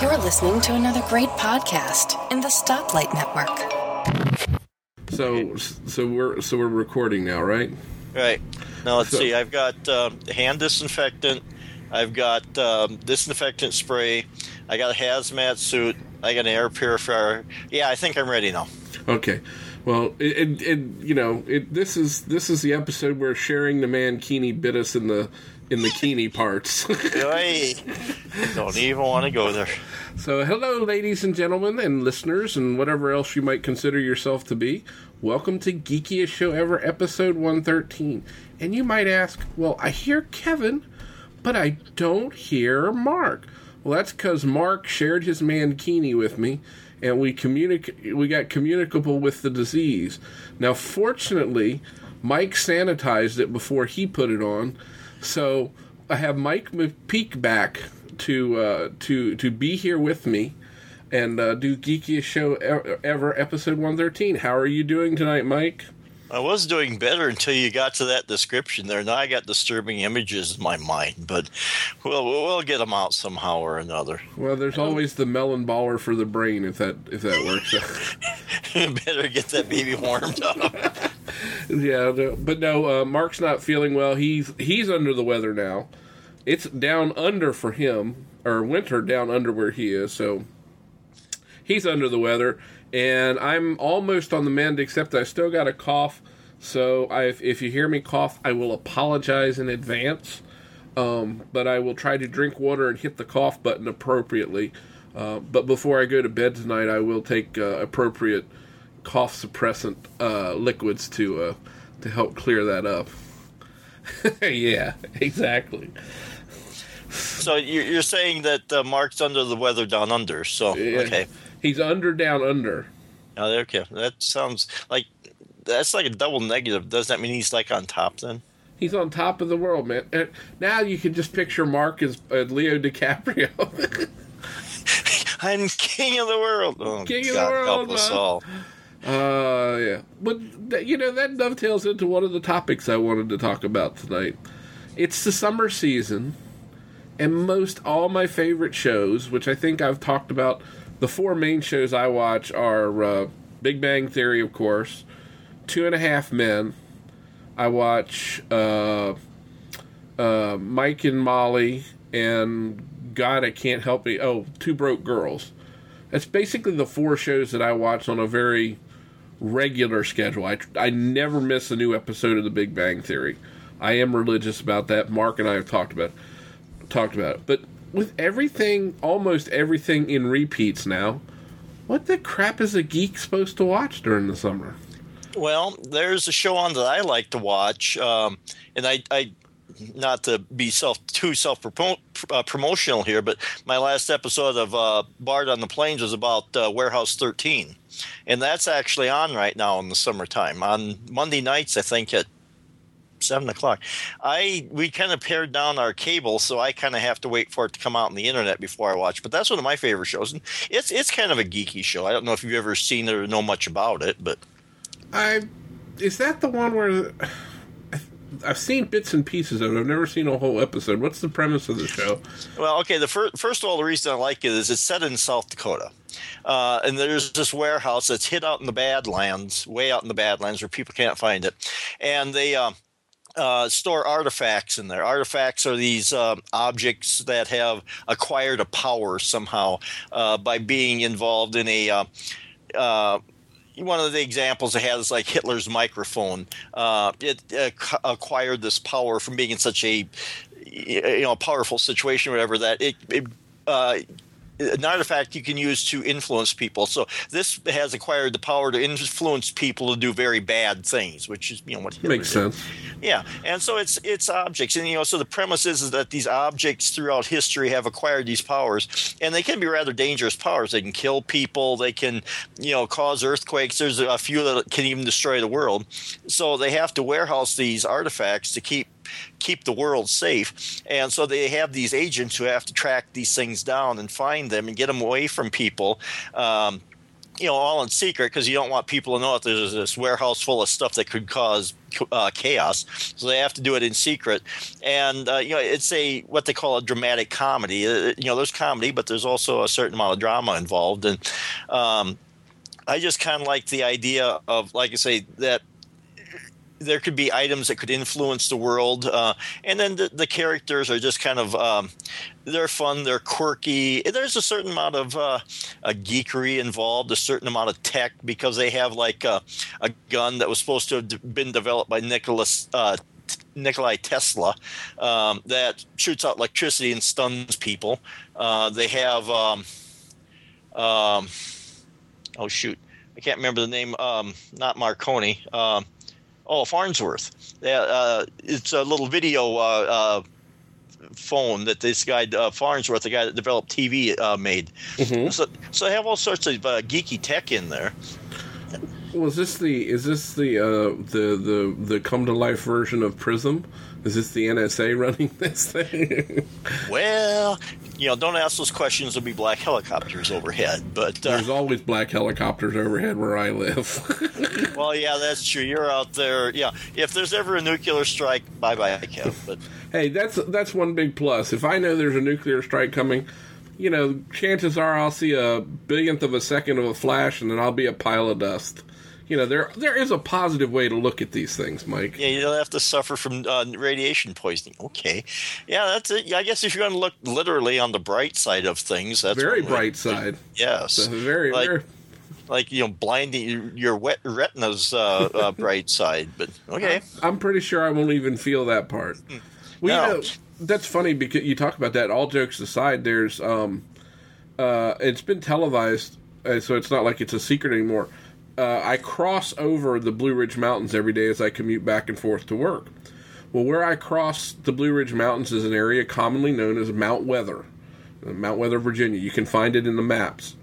You're listening to another great podcast in the Stoplight Network. So, so we're so we're recording now, right? Right. Now let's So- see. I've got um, hand disinfectant. I've got um, disinfectant spray. I got a hazmat suit. I got an air purifier. Yeah, I think I'm ready now. Okay. Well, it, it, it you know, it, this is this is the episode where sharing the mankini bit us in the in the Keeney parts. Don't even want to go there. so, hello, ladies and gentlemen, and listeners, and whatever else you might consider yourself to be. Welcome to Geekiest Show Ever, episode one thirteen. And you might ask, well, I hear Kevin, but I don't hear Mark. Well, that's because Mark shared his mankini with me, and we communic- we got communicable with the disease. Now, fortunately, Mike sanitized it before he put it on, so I have Mike McPeak back to uh, to to be here with me and uh, do geekiest show ever, ever episode one thirteen. How are you doing tonight, Mike? I was doing better until you got to that description there. Now I got disturbing images in my mind, but we'll we'll get them out somehow or another. Well, there's always the melon baller for the brain if that if that works. better get that baby warmed up. yeah, no, but no, uh, Mark's not feeling well. He's he's under the weather now. It's down under for him, or winter down under where he is. So he's under the weather, and I'm almost on the mend, except I still got a cough. So I, if you hear me cough, I will apologize in advance. Um, but I will try to drink water and hit the cough button appropriately. Uh, but before I go to bed tonight, I will take uh, appropriate cough suppressant uh, liquids to uh, to help clear that up. yeah, exactly. So you're you're saying that uh, Mark's under the weather down under. So Yeah. okay. He's under, down, under. Oh, okay. That sounds like that's like a double negative. Does that mean he's like on top then? He's on top of the world, man. And now you can just picture Mark as uh, Leo DiCaprio. I'm king of the world. Oh, King of the world, help us all. Uh, yeah. But, you know, that dovetails into one of the topics I wanted to talk about tonight. It's the summer season, and most all my favorite shows, which I think I've talked about, the four main shows I watch are uh, Big Bang Theory, of course, Two and a Half Men. I watch uh, uh, Mike and Molly, and God, I can't help me. Oh, Two Broke Girls. That's basically the four shows that I watch on a very regular schedule. I, I never miss a new episode of The Big Bang Theory. I am religious about that. Mark and I have talked about talked about it. But with everything, almost everything in repeats now, what the crap is a geek supposed to watch during the summer? Well, there's a show on that I like to watch, um, and I, I not to be self too self uh, promotional here, but my last episode of uh, Bard on the Plains was about uh, Warehouse 13, and that's actually on right now in the summertime on Monday nights, I think at seven o'clock. I we kind of pared down our cable, so I kind of have to wait for it to come out on the internet before I watch. But that's one of my favorite shows, and it's it's kind of a geeky show. I don't know if you've ever seen it or know much about it, but I is that the one where I've seen bits and pieces of it. I've never seen a whole episode. What's the premise of the show? Well, okay. The fir- first of all, the reason I like it is it's set in South Dakota, uh, and there's this warehouse that's hid out in the Badlands, way out in the Badlands, where people can't find it, and they. Uh, uh, store artifacts in there. Artifacts are these uh, objects that have acquired a power somehow uh, by being involved in a. Uh, uh, one of the examples it has like Hitler's microphone. Uh, it acquired this power from being in such a you know powerful situation, or whatever that it. it an artifact you can use to influence people. So this has acquired the power to influence people to do very bad things, which is you know what Hitler Makes did. sense. Yeah, and so it's it's objects, and you know, so the premise is, is that these objects throughout history have acquired these powers, and they can be rather dangerous powers. They can kill people. They can, you know, cause earthquakes. There's a few that can even destroy the world. So they have to warehouse these artifacts to keep keep the world safe. And so they have these agents who have to track these things down and find them and get them away from people. Um, you know, all in secret because you don't want people to know that there's this warehouse full of stuff that could cause uh, chaos. So they have to do it in secret, and uh, you know, it's a what they call a dramatic comedy. Uh, you know, there's comedy, but there's also a certain amount of drama involved, and um, I just kind of like the idea of, like I say, that there could be items that could influence the world, uh, and then the, the, characters are just kind of um, they're fun, they're quirky. There's a certain amount of uh, a geekery involved, a certain amount of tech because they have like a, a gun that was supposed to have been developed by Nicholas. Uh, Nikolai Tesla um, that shoots out electricity and stuns people. Uh, they have, um, um, oh shoot, I can't remember the name. Um, not Marconi. Oh, Farnsworth. Uh, it's a little video uh, uh, phone that this guy uh, Farnsworth, the guy that developed TV, uh, made. Mm-hmm. So, so they have all sorts of uh, geeky tech in there. Was this the is this the uh, the the the come to life version of Prism? Is this the NSA running this thing? well, you know, don't ask those questions. There'll be black helicopters overhead. But uh, there's always black helicopters overhead where I live. well, yeah, that's true. You're out there. Yeah, if there's ever a nuclear strike, bye bye, Kev. But hey, that's that's one big plus. If I know there's a nuclear strike coming, you know, chances are I'll see a billionth of a second of a flash, and then I'll be a pile of dust you know there there is a positive way to look at these things, Mike. Yeah, you don't have to suffer from uh, radiation poisoning. Okay, yeah, that's it. I guess if you're going to look literally on the bright side of things, that's very bright side. Yes, very like, very like you know blinding your wet retina's uh, uh, bright side. But okay, I'm pretty sure I won't even feel that part. Hmm. Well, no. you know, that's funny because you talk about that. All jokes aside, there's um, uh, it's been televised, uh, so it's not like it's a secret anymore uh, I cross over the Blue Ridge Mountains every day as I commute back and forth to work. Well, where I cross the Blue Ridge Mountains is an area commonly known as Mount Weather, uh, Mount Weather, Virginia. You can find it in the maps.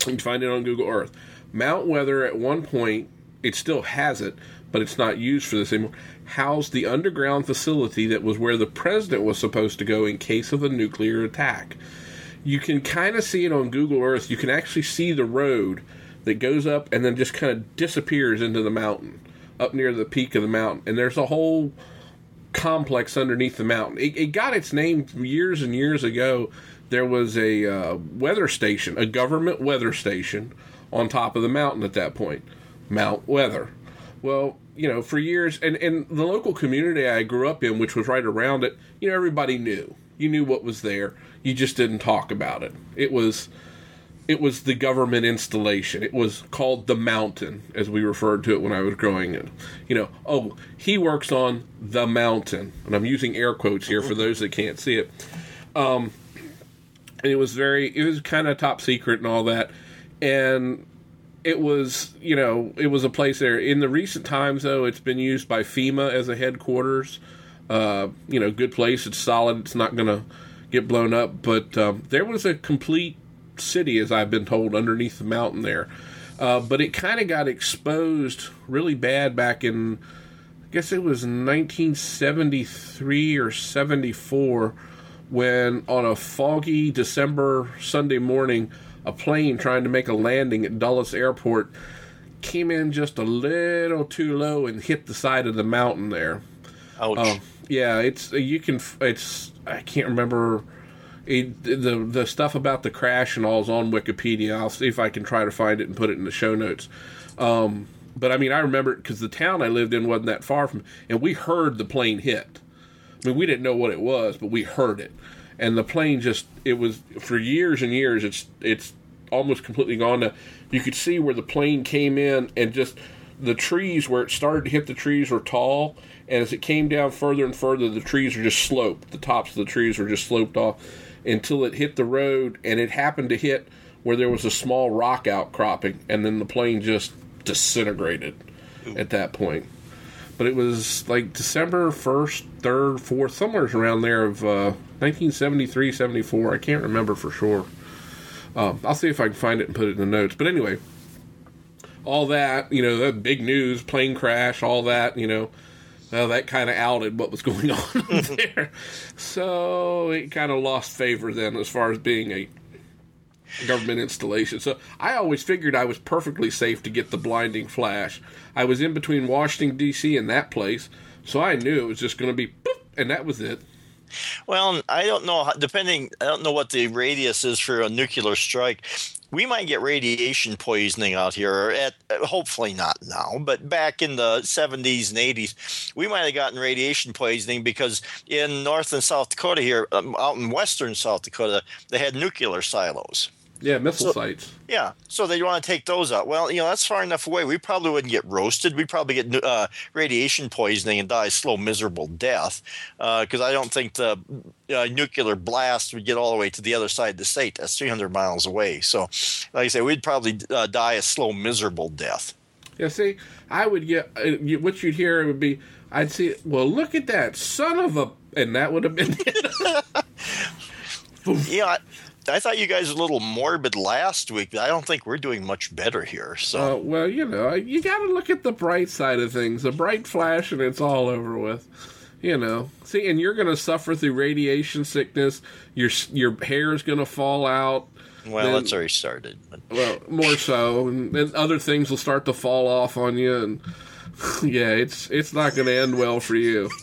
You can find it on Google Earth. Mount Weather, at one point, it still has it, but it's not used for this anymore. Housed the underground facility that was where the president was supposed to go in case of a nuclear attack. You can kind of see it on Google Earth. You can actually see the road that goes up and then just kind of disappears into the mountain up near the peak of the mountain. And there's a whole complex underneath the mountain. It, it got its name years and years ago. There was a uh, weather station, a government weather station on top of the mountain at that point, Mount Weather. Well, you know, for years, and, and the local community I grew up in, which was right around it, you know, everybody knew. You knew what was there. You just didn't talk about it. It was it was the government installation. It was called the Mountain, as we referred to it when I was growing it. You know, oh, he works on the Mountain, and I'm using air quotes here for those that can't see it. Um, and it was very, it was kind of top secret and all that, and it was, you know, it was a place there. In the recent times, though, it's been used by FEMA as a headquarters. Uh, you know, good place. It's solid. It's not going to get blown up. But um, there was a complete city, as I've been told, underneath the mountain there. Uh, but it kind of got exposed really bad back in, I guess it was 1973 or 74, when on a foggy December Sunday morning, a plane trying to make a landing at Dulles Airport came in just a little too low and hit the side of the mountain there. Ouch. Uh, yeah, it's you can. It's I can't remember it, the the stuff about the crash and all is on Wikipedia. I'll see if I can try to find it and put it in the show notes. Um, but I mean, I remember because the town I lived in wasn't that far from, and we heard the plane hit. I mean, we didn't know what it was, but we heard it, and the plane just it was for years and years. It's it's almost completely gone. Now, you could see where the plane came in, and just the trees where it started to hit the trees were tall, and as it came down further and further, the trees were just sloped. The tops of the trees were just sloped off until it hit the road, and it happened to hit where there was a small rock outcropping, and then the plane just disintegrated at that point. But it was like December 1st, 3rd, 4th, somewhere around there of uh, 1973, 74. I can't remember for sure. Um, I'll see if I can find it and put it in the notes. But anyway, all that, you know, that big news, plane crash, all that, you know, that kind of outed what was going on there. So it kind of lost favor then as far as being a government installation. So I always figured I was perfectly safe to get the blinding flash. I was in between Washington D.C. and that place, so I knew it was just going to be, boop, and that was it. Well, I don't know. Depending, I don't know what the radius is for a nuclear strike. We might get radiation poisoning out here. At hopefully not now, but back in the 70s and 80s, we might have gotten radiation poisoning because in North and South Dakota here, um, out in western South Dakota, they had nuclear silos. Yeah, missile So- sites. Yeah, so they want to take those out. Well, you know that's far enough away. We probably wouldn't get roasted. We'd probably get uh, radiation poisoning and die a slow, miserable death. Because I don't think the uh, nuclear blast would get all the way to the other side of the state. That's 300 miles away. So, like I say, we'd probably uh, die a slow, miserable death. Yeah, see, I would get uh, what you'd hear would be, I'd see, well, look at that son of a, and that would have been Yeah, I thought you guys were a little morbid last week, but I don't think we're doing much better here. So. Uh, well, you know, you got to look at the bright side of things. A bright flash, and it's all over with. You know, see, and you're going to suffer through radiation sickness. Your your hair is going to fall out. well, then- it's already started. But. Well, more so, and then other things will start to fall off on you, and yeah, it's it's not going to end well for you.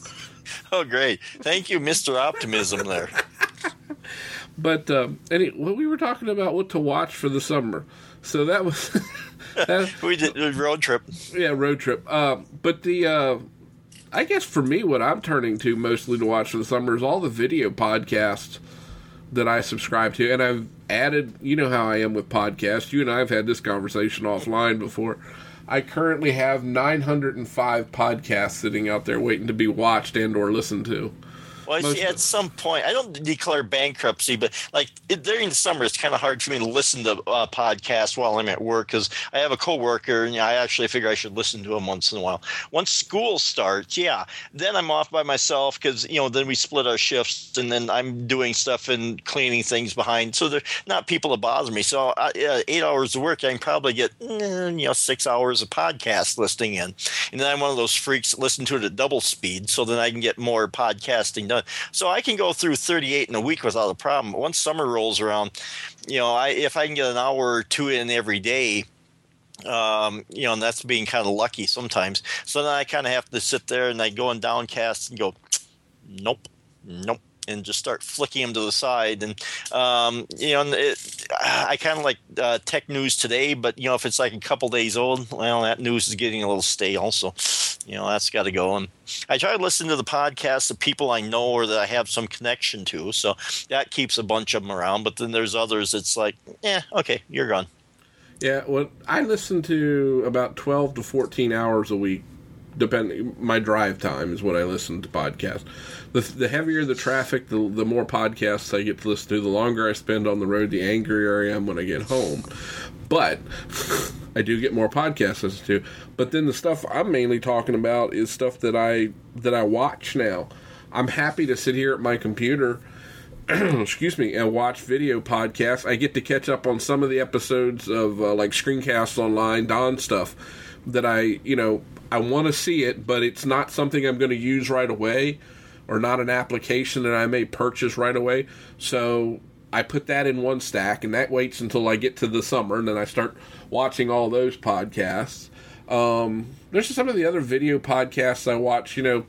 Oh, great! Thank you, Mister Optimism. There. But um, any, well, we were talking about what to watch for the summer, so that was that, We did a road trip. yeah, road trip. Uh, but the, uh, I guess for me, what I'm turning to mostly to watch for the summer is all the video podcasts that I subscribe to, and I've added. You know how I am with podcasts. You and I have had this conversation offline before. I currently have 905 podcasts sitting out there waiting to be watched and or listened to. Well, see, at some point, I don't declare bankruptcy, but like it, during the summer, it's kind of hard for me to listen to uh, podcasts while I'm at work because I have a coworker, and I actually figure I should listen to him once in a while. Once school starts, yeah, then I'm off by myself because you know then we split our shifts, and then I'm doing stuff and cleaning things behind, so they're not people to bother me. So uh, eight hours of work, I can probably get eh, you know six hours of podcast listening in, and then I'm one of those freaks that listen to it at double speed, so then I can get more podcasting done. So I can go through 38 in a week without a problem. Once summer rolls around, you know, I if I can get an hour or two in every day, um, you know, and that's being kind of lucky sometimes. So then I kind of have to sit there and I go in downcast and go, nope, nope. And just start flicking them to the side, and um, you know, and it, I kind of like uh, tech news today. But you know, if it's like a couple days old, well, that news is getting a little stale. So, you know, that's got to go. And I try to listen to the podcasts of people I know or that I have some connection to. So that keeps a bunch of them around. But then there's others. It's like, yeah, okay, you're gone. Yeah, well, I listen to about twelve to fourteen hours a week, depending. My drive time is what I listen to podcasts. The, the heavier the traffic, the the more podcasts I get to listen to. The longer I spend on the road, the angrier I am when I get home. But I do get more podcasts to listen to. But then the stuff I'm mainly talking about is stuff that I that I watch now. I'm happy to sit here at my computer excuse me, and watch video podcasts. I get to catch up on some of the episodes of uh, like screencasts online, Don stuff that I, you know, I want to see it, but it's not something I'm going to use right away or not an application that I may purchase right away. So I put that in one stack and that waits until I get to the summer and then I start watching all those podcasts. Um, there's some of the other video podcasts I watch, you know,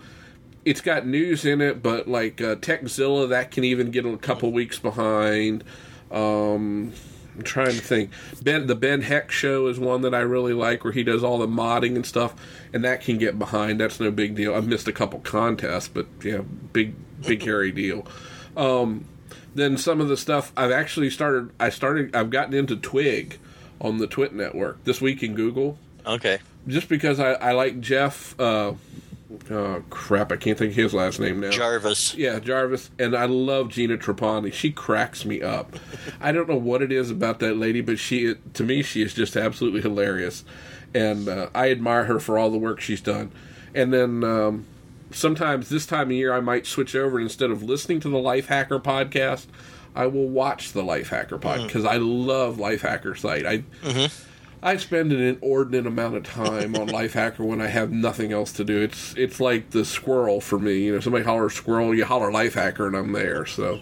it's got news in it, but like uh, Tekzilla, that can even get a couple weeks behind. Um, I'm trying to think. Ben, the Ben Heck show is one that I really like, where he does all the modding and stuff, and that can get behind. That's no big deal. I've missed a couple contests, but yeah, big, big hairy deal. Um, then some of the stuff I've actually started. I started. I've gotten into Twig on the Twit network this week in Google Okay. just because I, I like Jeff. Uh, oh crap! I can't think of his last name now. Jarvis. yeah, Jarvis, and I love Gina Trapani. She cracks me up. I don't know what it is about that lady, but she, to me, she is just absolutely hilarious, and uh, I admire her for all the work she's done. And then um, sometimes this time of year, I might switch over and instead of listening to the Life Hacker podcast. I will watch the Life Hacker podcast because mm-hmm. I love Life Hacker site. I mm-hmm. I spend an inordinate amount of time on Lifehacker when I have nothing else to do. It's it's like the squirrel for me. You know, somebody holler squirrel, you holler Lifehacker, and I'm there. So,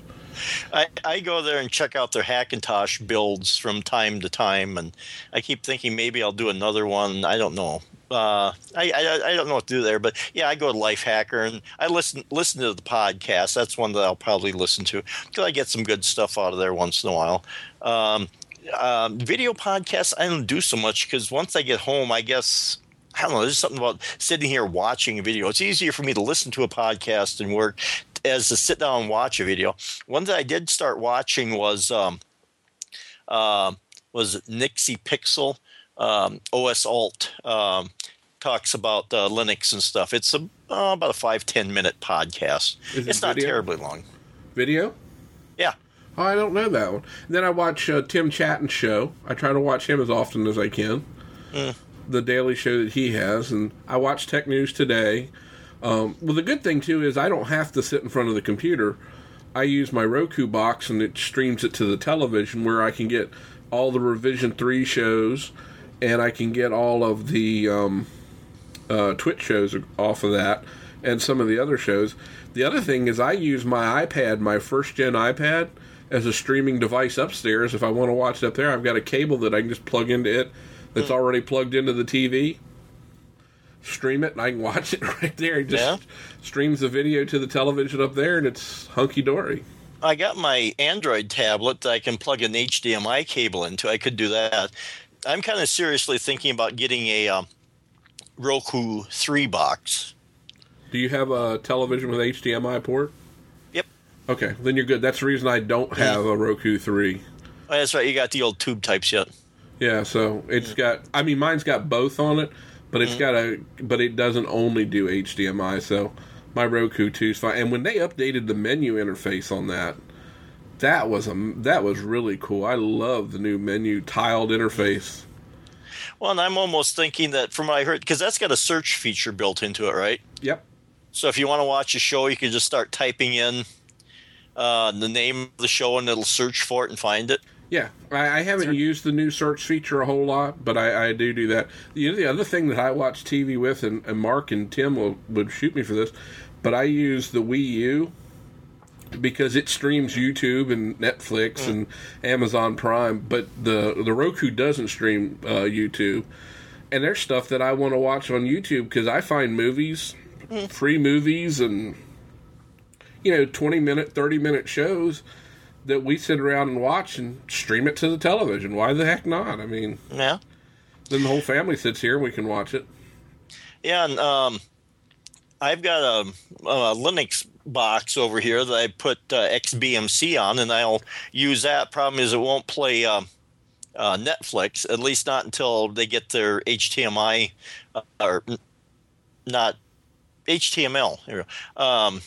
I, I go there and check out their Hackintosh builds from time to time, and I keep thinking maybe I'll do another one. I don't know. Uh, I, I I don't know what to do there, but yeah, I go to Lifehacker and I listen listen to the podcast. That's one that I'll probably listen to because I get some good stuff out of there once in a while. Um, um, video podcasts I don't do so much because once I get home, I guess I don't know. There's something about sitting here watching a video. It's easier for me to listen to a podcast and work as to sit down and watch a video. One that I did start watching was um, uh, was Nixie Pixel um, OS Alt. Um, talks about uh, Linux and stuff. It's a, uh, about a five ten minute podcast. It It's not video? terribly long. Video? Yeah. Oh, I don't know that one. Then I watch uh, Tim Chatton's show. I try to watch him as often as I can. The daily show that he has, and I watch Tech News Today. Um, well, the good thing too is I don't have to sit in front of the computer. I use my Roku box, and it streams it to the television, where I can get all the Revision Three shows, and I can get all of the um, uh, TWiT shows off of that, and some of the other shows. The other thing is I use my iPad, my first gen iPad, as a streaming device upstairs. If I want to watch it up there, I've got a cable that I can just plug into it that's already plugged into the TV. Stream it, and I can watch it right there. It just Yeah. streams the video to the television up there, and it's hunky dory. I got my Android tablet that I can plug an HDMI cable into. I could do that. I'm kind of seriously thinking about getting a um, Roku 3 box. Do you have a television with HDMI port? Yep. Okay, then you're good. That's the reason I don't mm-hmm. have a Roku 3. Oh, that's right. You got the old tube types yet. Yeah, so it's mm-hmm. got. I mean, mine's got both on it, but it's mm-hmm. got a. But it doesn't only do HDMI. So my Roku 2 is fine. And when they updated the menu interface on that, that was a that was really cool. I love the new menu tiled interface. Well, and I'm almost thinking that from what I heard, because that's got a search feature built into it, right? Yep. So if you want to watch a show, you can just start typing in uh, the name of the show and it'll search for it and find it. Yeah, I, I haven't used the new search feature a whole lot, but I, I do do that. The, the other thing that I watch TV with, and, and Mark and Tim will would shoot me for this, but I use the Wii U because it streams YouTube and Netflix and Amazon Prime, but the the Roku doesn't stream uh, YouTube. And there's stuff that I want to watch on YouTube because I find movies, free movies, and you know, 20 minute, 30 minute shows that we sit around and watch and stream it to the television. Why the heck not? I mean, Yeah. then the whole family sits here and we can watch it. Yeah, and um, I've got a, a Linux box over here that I put uh, XBMC on, and I'll use that. Problem is, it won't play um uh, Netflix, at least not until they get their HTMI uh, or not HTML um,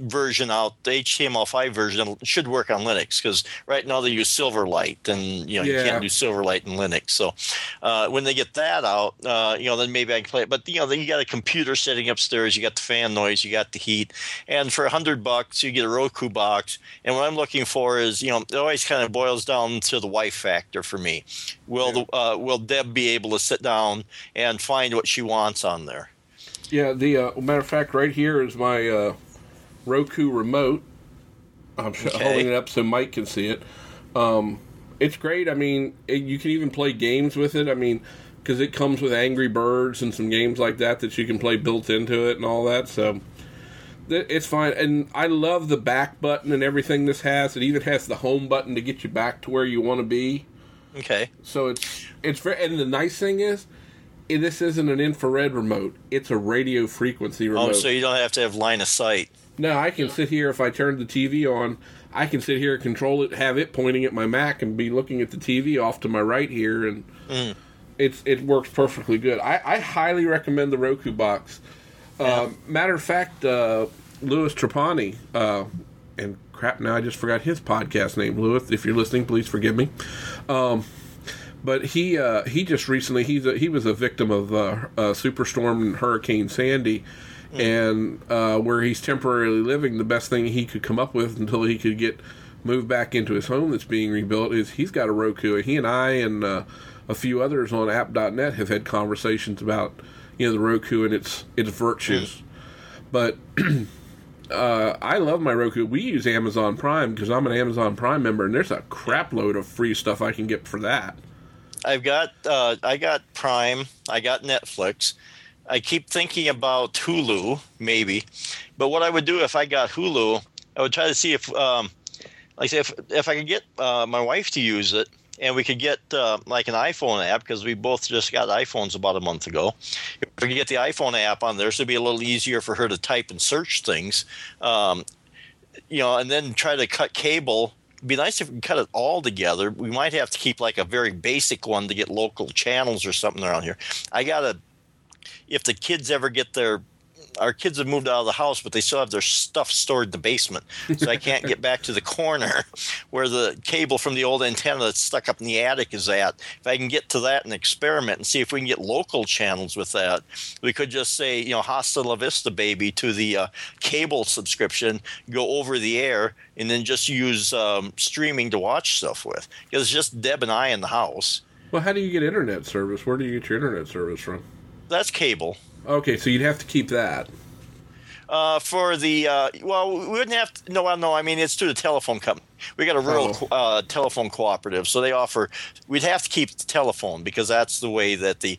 version out. The HTML5 version should work on Linux because right now they use Silverlight, and you know you can't do Silverlight in Linux. So uh, when they get that out, uh, you know, then maybe I can play it. But you know, then you got a computer sitting upstairs, you got the fan noise, you got the heat, and for a hundred bucks, you get a Roku box. And what I'm looking for is, you know, it always kind of boils down to the wife factor for me. Will the uh, will Deb be able to sit down and find what she wants on there? Yeah, the uh, matter of fact, right here is my uh, Roku remote. I'm Okay. holding it up so Mike can see it. Um, it's great. I mean, it, you can even play games with it. I mean, because it comes with Angry Birds and some games like that that you can play built into it and all that. So it's fine. And I love the back button and everything this has. It even has the home button to get you back to where you want to be. Okay. So it's it's very. And the nice thing is, this isn't an infrared remote. It's a radio frequency remote. Oh, so you don't have to have line of sight. No, I can sit here if I turn the TV on. I can sit here, control it, have it pointing at my Mac, and be looking at the TV off to my right here, and it's it works perfectly good. I, I highly recommend the Roku box. Uh, matter of fact, uh, Louis Trapani, uh, and crap, now I just forgot his podcast name. Louis, if you're listening, please forgive me. Um, but he uh, he just recently he's a, he was a victim of uh, uh, Superstorm and Hurricane Sandy, and uh, where he's temporarily living, the best thing he could come up with until he could get moved back into his home that's being rebuilt is he's got a Roku. He and I and uh, a few others on App.net have had conversations about you know the Roku and its its virtues, but. uh, I love my Roku. We use Amazon Prime because I'm an Amazon Prime member, and there's a crap load of free stuff I can get for that. I've got uh, I got Prime, I got Netflix. I keep thinking about Hulu, maybe, but what I would do if I got Hulu, I would try to see if, um, like, if if I could get uh, my wife to use it, and we could get uh, like an iPhone app because we both just got iPhones about a month ago. If we could get the iPhone app on there, so it'd be a little easier for her to type and search things, um, you know, and then try to cut cable. It'd be nice if we cut it all together. We might have to keep like a very basic one to get local channels or something around here. I gotta if the kids ever get their our kids have moved out of the house, but they still have their stuff stored in the basement. So I can't get back to the corner where the cable from the old antenna that's stuck up in the attic is at. If I can get to that and experiment and see if we can get local channels with that, we could just say, you know, Hasta La Vista Baby to the uh, cable subscription, go over the air, and then just use um, streaming to watch stuff with. Because it's just Deb and I in the house. Well, how do you get internet service? Where do you get your internet service from? That's cable. Okay, so you'd have to keep that. Uh, for the uh, well, we wouldn't have to. No, well, no. I mean, it's through the telephone company. We got a rural Oh. uh, telephone cooperative, so they offer. We'd have to keep the telephone because that's the way that the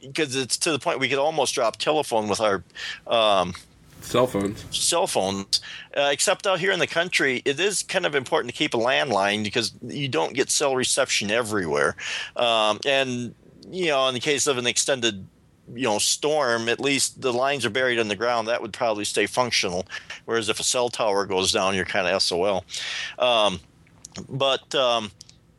because it's to the point we could almost drop telephone with our um, Cell phones. cell phones. Uh, except out here in the country, it is kind of important to keep a landline because you don't get cell reception everywhere. Um, and you know, in the case of an extended you know storm, at least the lines are buried in the ground. That would probably stay functional. Whereas if a cell tower goes down, you're kind of SOL. Um, but um,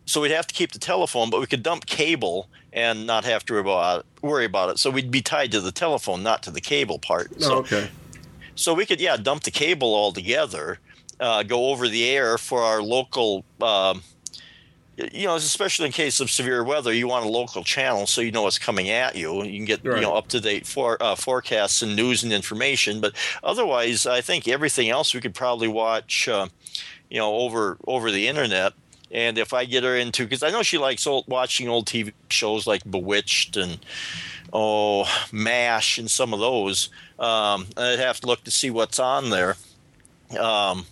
so we'd have to keep the telephone, but we could dump cable and not have to worry about worry about it. So we'd be tied to the telephone, not to the cable part. Oh, So okay. so we could, yeah, dump the cable altogether, uh, go over the air for our local, um, you know, especially in case of severe weather, you want a local channel so you know what's coming at you. You can get, Right. you know, up to date for, uh, forecasts and news and information. But otherwise, I think everything else we could probably watch, uh, you know, over over the internet. And if I get her into, because I know she likes old, watching old TV shows like Bewitched and oh Mash and some of those. Um, I'd have to look to see what's on there. Um,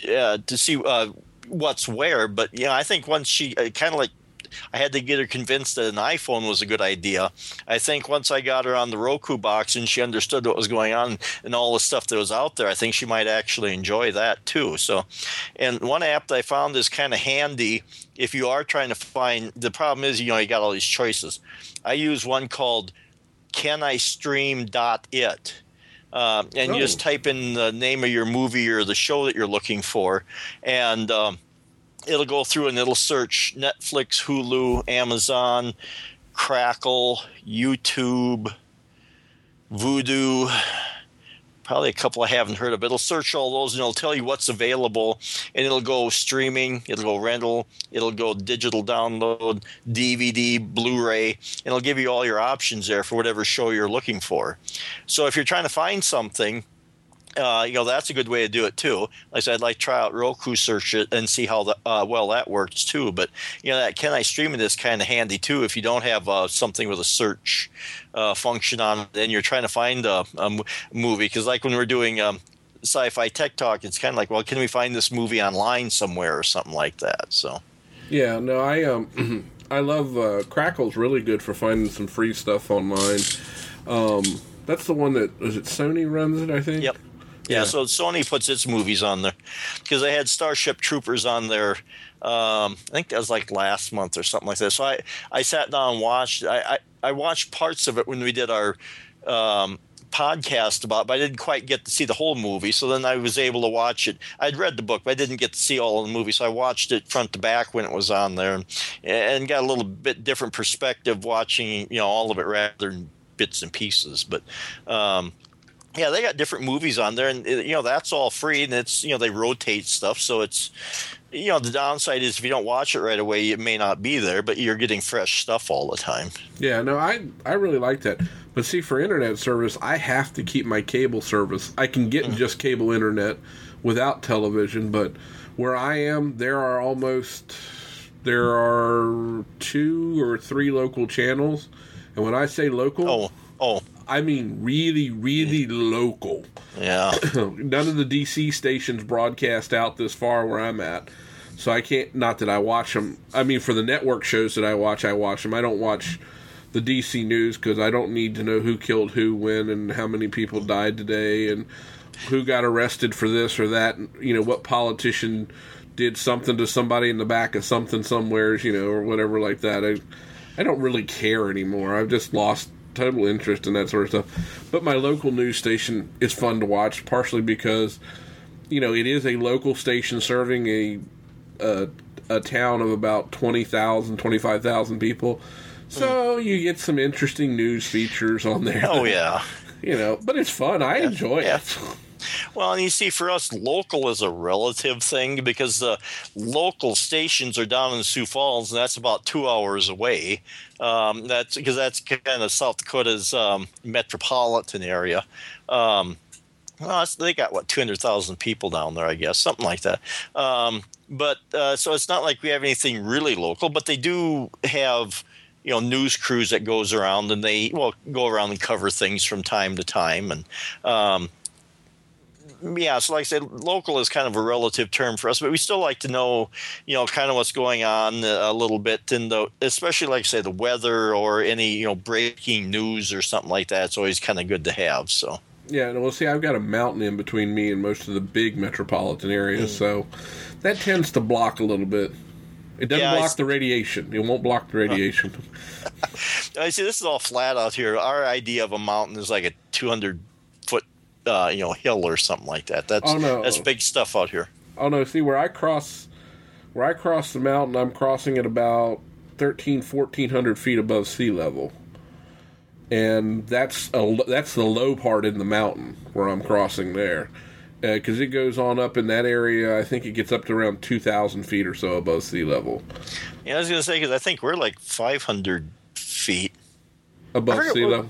yeah, to see uh, what's where. But yeah, I think once she uh, kind of like. I had to get her convinced that an iPhone was a good idea. I think once I got her on the Roku box and she understood what was going on and all the stuff that was out there, I think she might actually enjoy that too. So, and one app that I found is kind of handy if you are trying to find. The problem is, you know, you got all these choices. I use one called canistream.it. Uh, and you just Oh. type in the name of your movie or the show that you're looking for, and um, it'll go through and it'll search Netflix, Hulu, Amazon, Crackle, YouTube, Vudu. Probably a couple I haven't heard of. It'll search all those and it'll tell you what's available, and it'll go streaming, it'll go rental, it'll go digital download, DVD, Blu-ray, and it'll give you all your options there for whatever show you're looking for. So if you're trying to find something, uh, you know that's a good way to do it too. Like I said, I'd like to try out Roku search it and see how the, uh, well that works too. But you know that can I stream it is kind of handy too if you don't have uh, something with a search uh, function on it and you're trying to find a movie. Because like when we're doing um, sci-fi tech talk, it's kind of like, well, can we find this movie online somewhere or something like that? So Yeah, no, I um, I love uh, Crackle's really good for finding some free stuff online. Um, that's the one that is it Sony runs it, I think. Yep. Yeah, Yeah. so Sony puts its movies on there because they had Starship Troopers on there. Um, I think that was like last month or something like that. So I, I sat down and watched. I, I, I watched parts of it when we did our um, podcast about, it, but I didn't quite get to see the whole movie. So then I was able to watch it. I'd read the book, but I didn't get to see all of the movie. So I watched it front to back when it was on there, and, and got a little bit different perspective watching you know all of it rather than bits and pieces. But um, yeah, they got different movies on there, and you know that's all free, and it's you know they rotate stuff, so it's you know the downside is if you don't watch it right away, it may not be there, but you're getting fresh stuff all the time. Yeah, no, I I really like that. But see, for internet service, I have to keep my cable service. I can get mm-hmm. just cable internet without television, but where I am, there are almost there are two or three local channels, and when I say local, Oh, oh, I mean, really, really local. Yeah. None of the DC stations broadcast out this far where I'm at, so I can't. Not that I watch them. I mean, for the network shows that I watch, I watch them. I don't watch the DC news because I don't need to know who killed who, when, and how many people died today, and who got arrested for this or that. And, you know, what politician did something to somebody in the back of something somewheres, you know, or whatever like that. I, I don't really care anymore. I've just lost total interest in that sort of stuff. But my local news station is fun to watch, partially because, you know, it is a local station serving a a, a town of about 20,000, 25,000 people. So hmm. you get some interesting news features on there. Oh yeah. You know, but it's fun. I enjoy Yeah. it. Well, and you see, for us, local is a relative thing because the local stations are down in Sioux Falls, and that's about two hours away. Um, that's because that's kind of South Dakota's um, metropolitan area. Um, well, they got what two hundred thousand people down there, I guess, something like that. Um, but uh, so it's not like we have anything really local, but they do have you know news crews that goes around and they well go around and cover things from time to time and um, yeah, so like I said, local is kind of a relative term for us, but we still like to know, you know, kind of what's going on a little bit, and the especially like I say the weather or any you know breaking news or something like that. It's always kind of good to have. So Yeah, and well, see, I've got a mountain in between me and most of the big metropolitan areas, Mm. so that tends to block a little bit. It doesn't Yeah, block the radiation. It won't block the radiation. I see this is all flat out here. Our idea of a mountain is like a 200 foot, uh, you know, hill or something like that. That's Oh, no. that's big stuff out here. oh no, see where I cross, where I cross the mountain, I'm crossing at about 13, 1400 feet above sea level, and that's a that's the low part in the mountain where I'm crossing there. Because it goes on up in that area, I think it gets up to around two thousand feet or so above sea level. Yeah, I was gonna say because I think we're like 500 feet. Above sea level.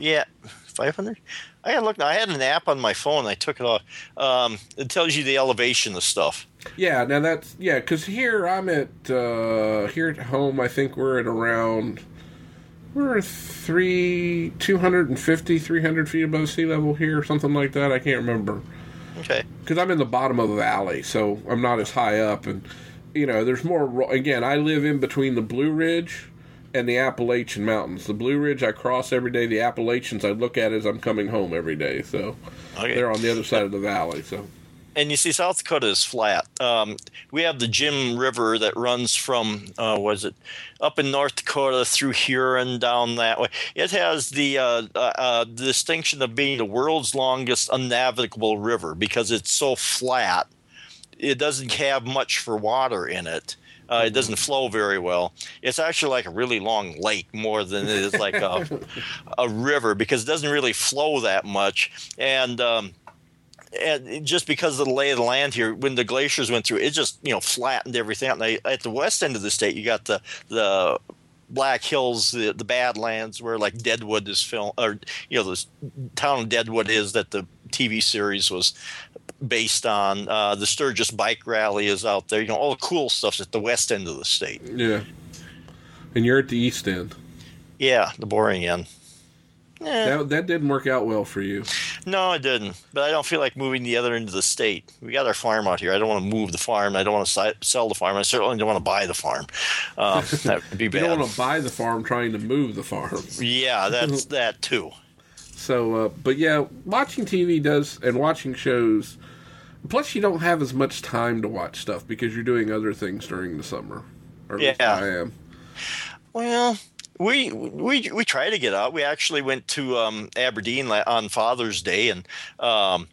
Yeah, 500. I had looked. I had an app on my phone. I took it off. Um, it tells you the elevation of stuff. Yeah, now that's yeah, because here I'm at uh here at home. I think we're at around we're three 250 300 feet above sea level here, something like that. I can't remember Okay. because I'm in the bottom of the valley, so I'm not as high up. And you know, there's more. Again, I live in between the Blue Ridge and the Appalachian Mountains. The Blue Ridge I cross every day. The Appalachians I look at as I'm coming home every day. So Okay. they're on the other side of the valley. So and you see South Dakota is flat. Um, we have the Jim River that runs from uh, was it up in North Dakota through Huron down that way. It has the uh, uh, uh, distinction of being the world's longest unnavigable river because it's so flat. It doesn't have much for water in it. Uh, it doesn't flow very well. It's actually like a really long lake more than it is like a, a river because it doesn't really flow that much. And um, and just because of the lay of the land here, when the glaciers went through, it just you know flattened everything out. And at the west end of the state, you got the the Black Hills, the, the Badlands, where like Deadwood is filmed, or you know the town of Deadwood is that the TV series was based on. Uh, the Sturgis Bike Rally is out there. You know all the cool stuff's at the west end of the state. yeah, and you're at the east end. Yeah, the boring end. Eh, That that didn't work out well for you. no, it didn't. But I don't feel like moving the other end of the state. We got our farm out here. I don't want to move the farm. I don't want to si- sell the farm. I certainly don't want to buy the farm. Um, that would be bad. You don't want to buy the farm trying to move the farm. yeah, that's that too. So, uh, but yeah, watching TV does and watching shows. Plus, you don't have as much time to watch stuff because you're doing other things during the summer. Or at least Yeah. I am. Well, we we we try to get out. We actually went to um, Aberdeen on Father's Day, and um,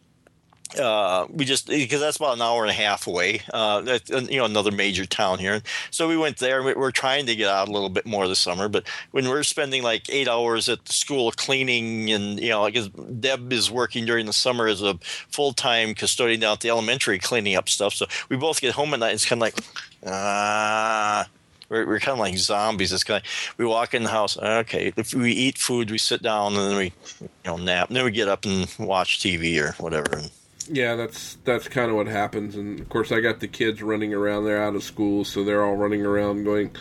uh, we just because that's about an hour and a half away. Uh, uh, you know, another major town here. So we went there. We- We're trying to get out a little bit more this summer, but when we're spending like eight hours at the school cleaning, and you know, because Deb is working during the summer as a full time custodian down at the elementary, cleaning up stuff. So we both get home at night. And it's kind of like ah. We're, we're kind of like zombies. It's kind of we walk in the house. Okay, if we eat food, we sit down and then we, you know, nap. And then we get up and watch TV or whatever. And Yeah, that's that's kind of what happens. And of course, I got the kids running around. They're out of school, so they're all running around going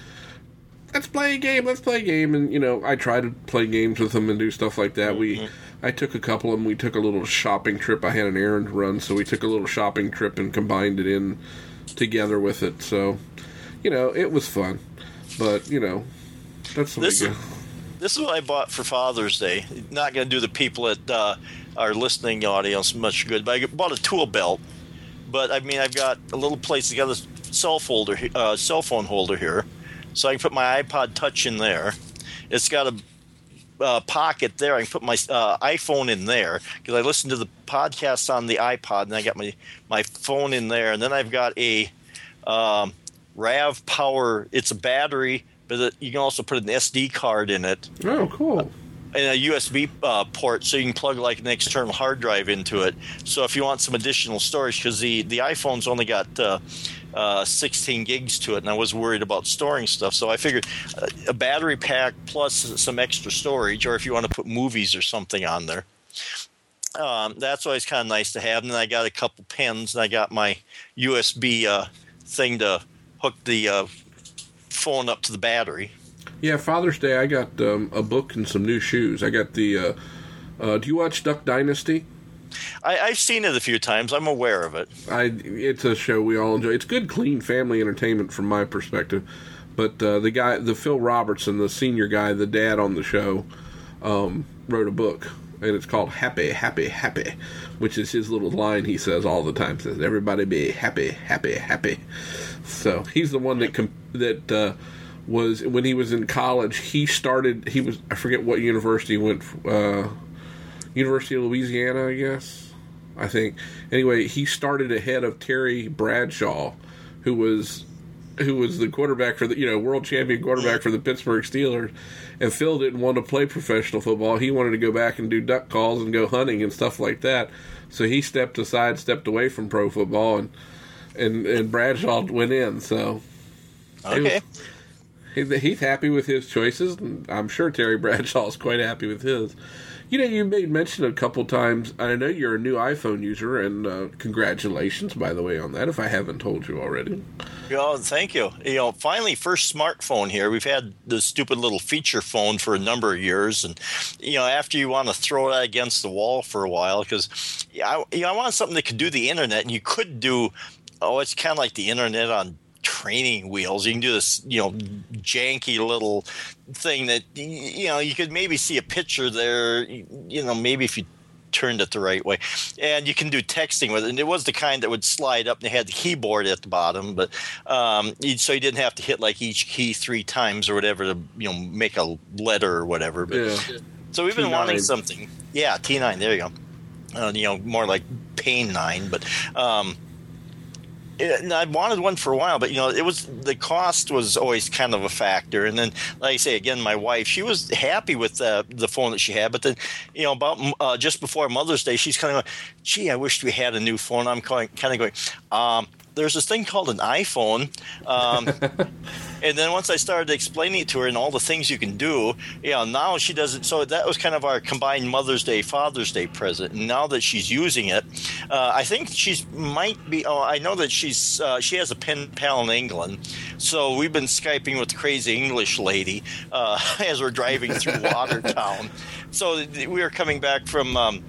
let's play a game, let's play a game, and you know, I try to play games with them and do stuff like that. We, I took a couple of them. We took a little shopping trip. I had an errand to run, so we took a little shopping trip and combined it in together with it. So, you know, it was fun. But you know, that's the This way is- This is what I bought for Father's Day. Not going to do the people at. uh, are listening audience much good, but I bought a tool belt. But I mean, I've got a little place. I got a cell folder, uh, cell phone holder here, so I can put my iPod Touch in there. It's got a uh, pocket there. I can put my uh, iPhone in there because I listen to the podcast on the iPod, and I got my my phone in there, and then I've got a um, Rav Power. It's a battery, but it, you can also put an SD card in it Oh, cool. And a USB uh, port, so you can plug like an external hard drive into it. So if you want some additional storage, because the the iPhone's only got uh, uh, 16 gigs to it, and I was worried about storing stuff, so I figured uh, a battery pack plus some extra storage, or if you want to put movies or something on there. Um, that's always kind of nice to have. And then I got a couple pens, and I got my USB uh, thing to hook the uh, phone up to the battery. Yeah, Father's Day, I got um, a book and some new shoes. I got the. Uh, uh, do you watch Duck Dynasty? I, I've seen it a few times. I'm aware of it. I it's a show we all enjoy. It's good, clean family entertainment from my perspective. But uh, the guy, the Phil Robertson, the senior guy, the dad on the show, um, wrote a book, and it's called "Happy, Happy, Happy," which is his little line he says all the time. Says everybody be happy, happy, happy. So he's the one that com- that uh, was when he was in college. He started. He was I forget what university he went. Uh, University of Louisiana, I guess. I think. Anyway, he started ahead of Terry Bradshaw, who was who was the quarterback for the you know world champion quarterback for the Pittsburgh Steelers. And Phil didn't want to play professional football. He wanted to go back and do duck calls and go hunting and stuff like that. So he stepped aside, stepped away from pro football, and and and Bradshaw went in. So Okay. he- he's happy with his choices, and I'm sure Terry Bradshaw is quite happy with his. You know, you made mention a couple times. I know you're a new iPhone user, and uh, congratulations, by the way, on that. If I haven't told you already, Oh, thank you. You know, finally, first smartphone here. We've had the stupid little feature phone for a number of years, and you know, after you want to throw that against the wall for a while, because yeah, I, you know, I want something that could do the internet, and you could do. Oh, it's kind of like the internet on training wheels. You can do this, you know, janky little thing that you know you could maybe see a picture there. You know, maybe if you turned it the right way. And you can do texting with it. And it was the kind that would slide up and it had the keyboard at the bottom, but um, so you didn't have to hit like each key three times or whatever to you know make a letter or whatever. But yeah, so we've been T9. wanting something. Yeah, T9. There you go. Uh, you know, more like Pain Nine, but. Um, and I wanted one for a while, but you know, it was the cost was always kind of a factor. And then, like I say again, my wife, she was happy with the the phone that she had, but then, you know, about uh, just before Mother's Day, she's kind of like, "Gee, I wish we had a new phone." I'm kind of going, um, "There's this thing called an iPhone." Um, and then once I started explaining it to her and all the things you can do, you know, now she does it. So that was kind of our combined Mother's Day, Father's Day present. And now that she's using it, uh, I think she's might be. Oh, I know that she's uh, she has a pen pal in England, so we've been skyping with the crazy English lady uh, as we're driving through Watertown. So th- we were coming back from. Um,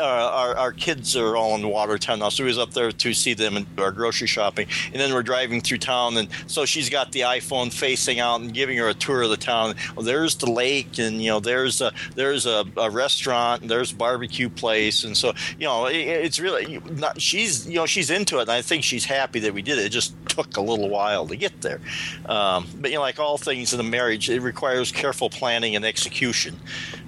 our, our kids are all in Watertown now, so we was up there to see them and do our grocery shopping. And then we're driving through town, and so she's got the iPhone facing out and giving her a tour of the town. Well, there's the lake, and you know, there's a there's a, a restaurant, and there's a barbecue place, and so you know, it, it's really not. She's you know, she's into it, and I think she's happy that we did it. It just took a little while to get there, um, but you know, like all things in a marriage, it requires careful planning and execution.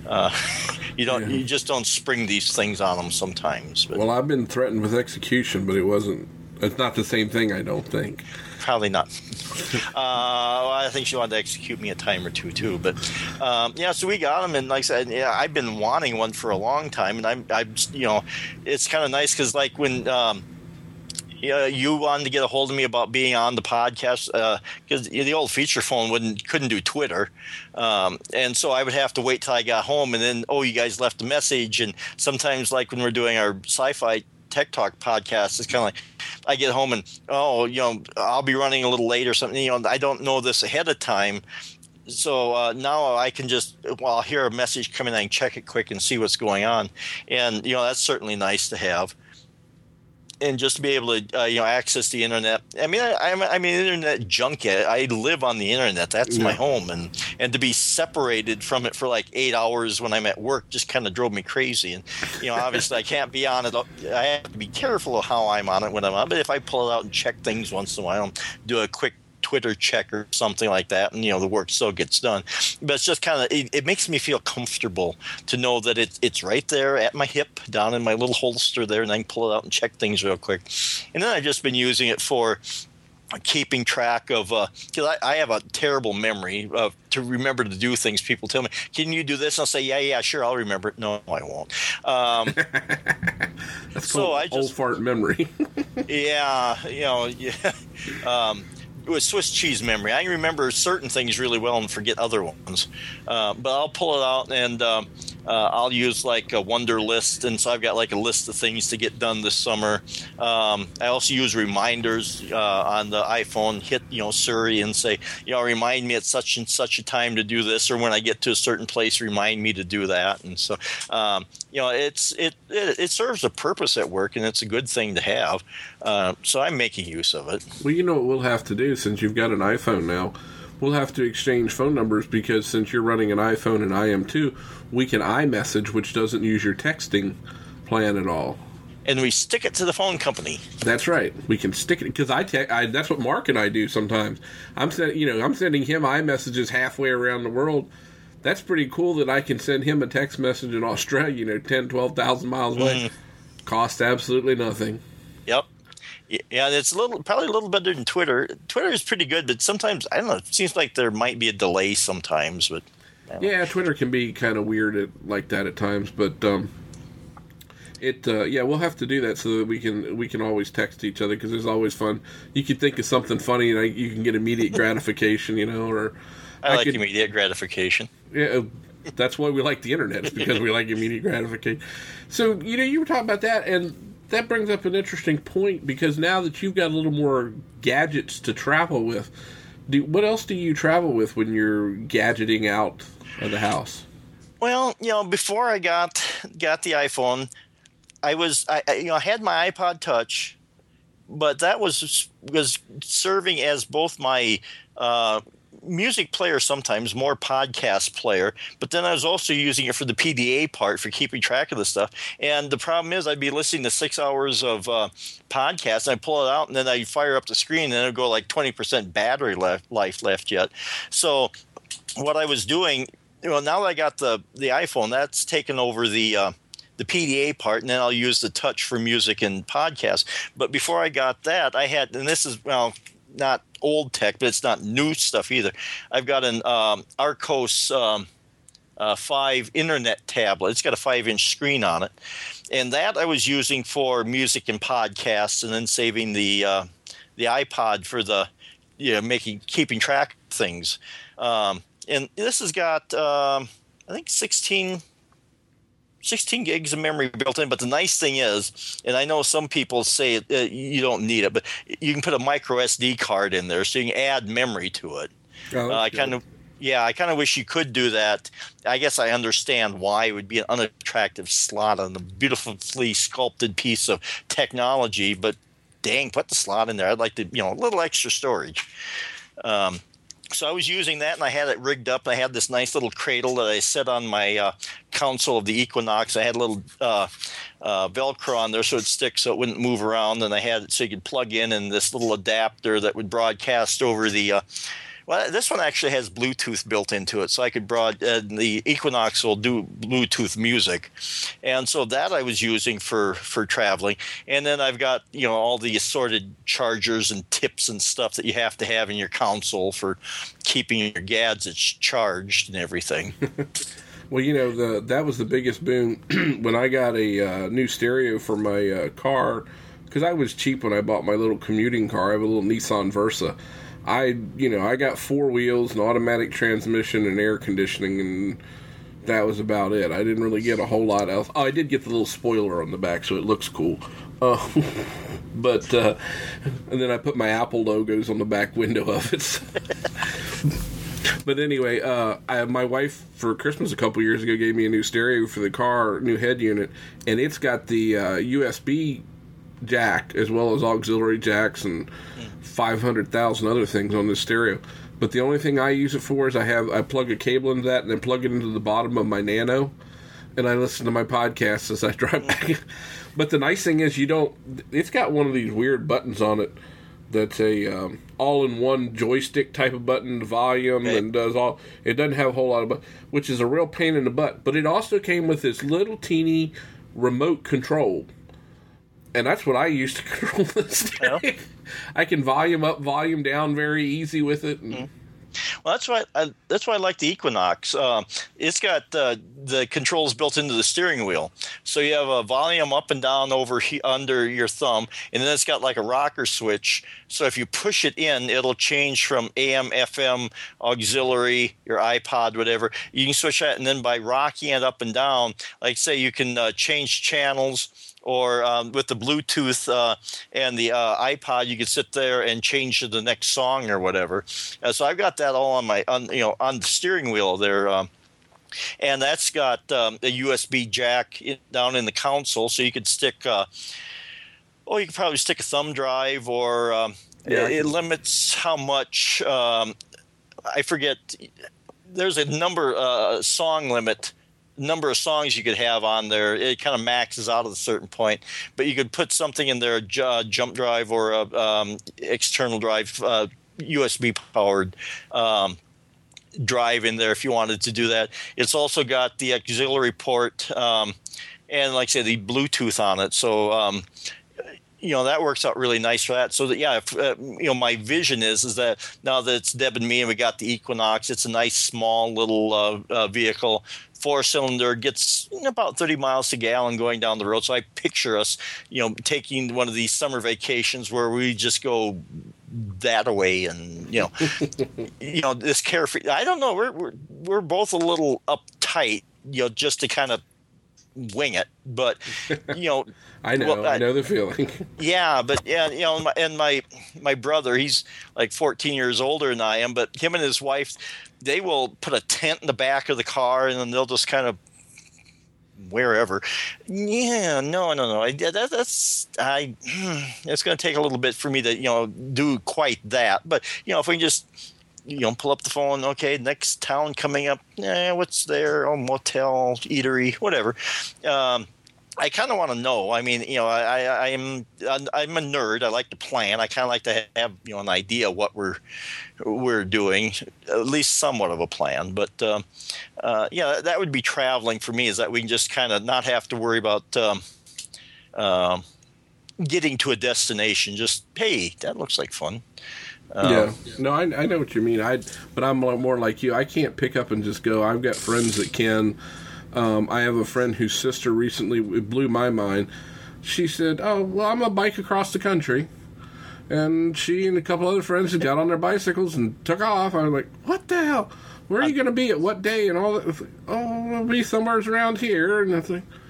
Uh, you don't, Yeah. you just don't spring these things on them sometimes. But well, I've been threatened with execution, but it wasn't. It's not the same thing, I don't think. probably not. uh, well, I think she wanted to execute me a time or two too. But um, yeah, so we got them, and like I said, yeah, I've been wanting one for a long time, and I'm, I'm, you know, it's kind of nice because like when. Um, yeah, you wanted to get a hold of me about being on the podcast because the old feature phone wouldn't couldn't do Twitter, um, and so I would have to wait till I got home, and then oh, you guys left a message, and sometimes like when we're doing our sci-fi tech talk podcast, it's kind of like I get home and oh, you know, I'll be running a little late or something. You know, I don't know this ahead of time. so uh, now I can just well I'll hear a message coming, I can check it quick and see what's going on, and you know that's certainly nice to have. And just to be able to uh, you know access the internet. I mean, I, I'm I'm an internet junkie. I live on the internet. That's my home, and and to be separated from it for like eight hours when I'm at work just kind of drove me crazy. And you know, obviously, I can't be on it. I have to be careful of how I'm on it when I'm on. But if I pull it out and check things once in a while, do a quick Twitter check or something like that, and you know the work still gets done. But it's just kind of it, it makes me feel comfortable to know that it, it's right there at my hip, down in my little holster there, and I can pull it out and check things real quick. And then I've just been using it for keeping track of because I, I have a terrible memory uh, to remember to do things. People tell me, "Can you do this?" I'll say, "Yeah, yeah, sure, I'll remember it." No, I won't. Um, That's So I old just- fart memory. yeah, you know, yeah. Um, it was Swiss cheese memory. I remember certain things really well and forget other ones. Uh, but I'll pull it out and um, uh, I'll use like a Wunderlist. And so I've got like a list of things to get done this summer. Um, I also use reminders uh, on the iPhone. Hit you know Siri and say you know remind me at such and such a time to do this, or when I get to a certain place, remind me to do that. And so um, you know it's it, it it serves a purpose at work, and it's a good thing to have. Uh, so I'm making use of it. Well, you know what we'll have to do since you've got an iPhone now. We'll have to exchange phone numbers because since you're running an iPhone and I am too, we can iMessage, which doesn't use your texting plan at all. And we stick it to the phone company. That's right. We can stick it because I, te- I that's what Mark and I do sometimes. I'm sending you know I'm sending him iMessages halfway around the world. That's pretty cool that I can send him a text message in Australia, you know, 10, 12,000 miles away. Mm-hmm. Cost absolutely nothing. Yep. Yeah, it's a little probably a little better than Twitter. Twitter is pretty good, but sometimes I don't know. It seems like there might be a delay sometimes, but Yeah, Twitter can be kind of weird at, like that at times, but um, it uh, yeah, we'll have to do that so that we can we can always text each other because it's always fun. You could think of something funny and I, you can get immediate gratification, you know, or I, like could- immediate gratification. yeah, that's why we like the internet. It's because we like immediate gratification. So you know, you were talking about that, and that brings up an interesting point because now that you've got a little more gadgets to travel with, do, what else do you travel with when you're gadgeting out of the house? Well, you know, before I got got the iPhone, I was I, I you know I had my iPod Touch, but that was was serving as both my uh, music player sometimes, more podcast player, but then I was also using it for the PDA part for keeping track of the stuff. And the problem is, I'd be listening to six hours of uh, podcast, and I pull it out, and then I fire up the screen, and it'll go like twenty percent battery left, life left yet. So what I was doing, you know, now that I got the the iPhone, that's taken over the uh, the PDA part, and then I'll use the touch for music and podcasts. But before I got that, I had, and this is well, not old tech, but it's not new stuff either. I've got an um, Archos. Um, uh, five internet tablet. It's got a five inch screen on it, and that I was using for music and podcasts, and then saving the uh, the iPod for the you know making keeping track things. Um, and this has got um, I think 16, 16 gigs of memory built in. But the nice thing is, and I know some people say uh, you don't need it, but you can put a micro SD card in there, so you can add memory to it. Oh, Uh, I kind of, yeah, I kind of wish you could do that. I guess I understand why it would be an unattractive slot on a beautifully sculpted piece of technology, but dang, put the slot in there. I'd like to, you know, a little extra storage. Um, so I was using that, and I had it rigged up. I had this nice little cradle that I set on my uh, console of the Equinox. I had a little uh, uh, Velcro on there so it'd stick so it wouldn't move around, and I had it so you could plug in and this little adapter that would broadcast over the. Well, this one actually has Bluetooth built into it, so I could broad. Uh, the Equinox will do Bluetooth music, and so that I was using for for traveling. And then I've got you know all the assorted chargers and tips and stuff that you have to have in your console for keeping your gadgets charged and everything. Well, you know the that was the biggest boon when I got a uh, new stereo for my uh, car because I was cheap when I bought my little commuting car. I have a little Nissan Versa. I you know I got four wheels, an automatic transmission, and air conditioning, and that was about it. I didn't really get a whole lot else. Oh, I did get the little spoiler on the back, so it looks cool. Uh, but uh, and then I put my Apple logos on the back window of it. But anyway, uh, I, my wife for Christmas a couple years ago gave me a new stereo for the car, new head unit, and it's got the uh, USB jack as well as auxiliary jacks and five hundred thousand other things on this stereo. But the only thing I use it for is I have I plug a cable into that and then plug it into the bottom of my Nano, and I listen to my podcasts as I drive back. but the nice thing is you don't. It's got one of these weird buttons on it that's a um, all-in-one joystick type of button, volume, Okay. and does all. It doesn't have a whole lot of, but which is a real pain in the butt. But it also came with this little teeny remote control, and that's what I use to control this. Yeah. I can volume up, volume down very easy with it. And, Well, that's why I, that's why I like the Equinox. Um, it's got uh, the controls built into the steering wheel, so you have a volume up and down over he, under your thumb, and then it's got like a rocker switch. So if you push it in, it'll change from AM, FM, auxiliary, your iPod, whatever. You can switch that, and then by rocking it up and down, like say you can uh, change channels or um, with the Bluetooth uh, and the uh, iPod, you can sit there and change to the next song or whatever. Uh, so I've got that all on my, on, you know, on the steering wheel there. Um, and that's got um, a USB jack in, down in the console, so you could stick. Uh, oh, you could probably stick a thumb drive, or um, Yeah. it, it limits how much. Um, I forget. There's a number uh, song limit number of songs you could have on there. It kind of maxes out at a certain point, but you could put something in there, a uh, jump drive or a um, external drive, uh, USB powered. Um, drive in there if you wanted to do that it's also got the auxiliary port um, and like I say the bluetooth on it so um, you know that works out really nice for that. So that yeah, if, uh, you know my vision is is that now that it's Deb and me and we got the Equinox, it's a nice small little uh, uh, vehicle, four cylinder, gets about thirty miles to gallon going down the road. So I picture us, you know, taking one of these summer vacations where we just go that away and you know you know this carefree i don't know we're we're, we're both a little uptight you know just to kind of wing it but you know I know, Well, I I- know the uh, feeling. yeah, but yeah, you know, and my, and my my brother, he's like 14 years older than I am, but him and his wife, they will put a tent in the back of the car, and then they'll just kind of wherever. Yeah, no, no, no. I, that, that's I. Hmm, it's going to take a little bit for me to you know do quite that, but you know, if we can just you know pull up the phone, okay, next town coming up, eh, what's there? Oh, motel, eatery, whatever. Um, I kind of want to know. I mean, you know, I, I, I'm I'm a nerd. I like to plan. I kind of like to have you know an idea what we're we're doing, at least somewhat of a plan. But um, uh, yeah, that would be traveling for me. Is that we can just kind of not have to worry about um, um, getting to a destination. Just hey, that looks like fun. Um, yeah, no, I, I know what you mean. I, but I'm more like you. I can't pick up and just go. I've got friends that can. Um, I have a friend whose sister recently blew my mind. She said, "Oh, well, I'm a bike across the country," and she and a couple other friends had got on their bicycles and took off. I was like, "What the hell? Where are you going to be at what day?" And all that. Oh, we'll be somewhere around here. And it's like, what the?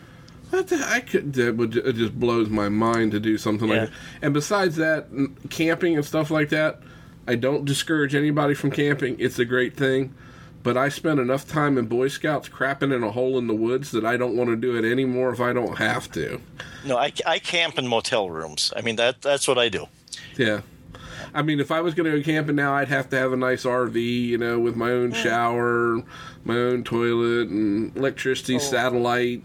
I could. That would. It just blows my mind to do something Yeah. like that. And besides that, camping and stuff like that, I don't discourage anybody from camping. It's a great thing. But I spent enough time in Boy Scouts crapping in a hole in the woods that I don't want to do it anymore if I don't have to. No, I, I camp in motel rooms. I mean that that's what I do. Yeah. I mean, if I was going to go camping now, I'd have to have a nice RV, you know, with my own mm. shower, my own toilet, and electricity, oh. satellite,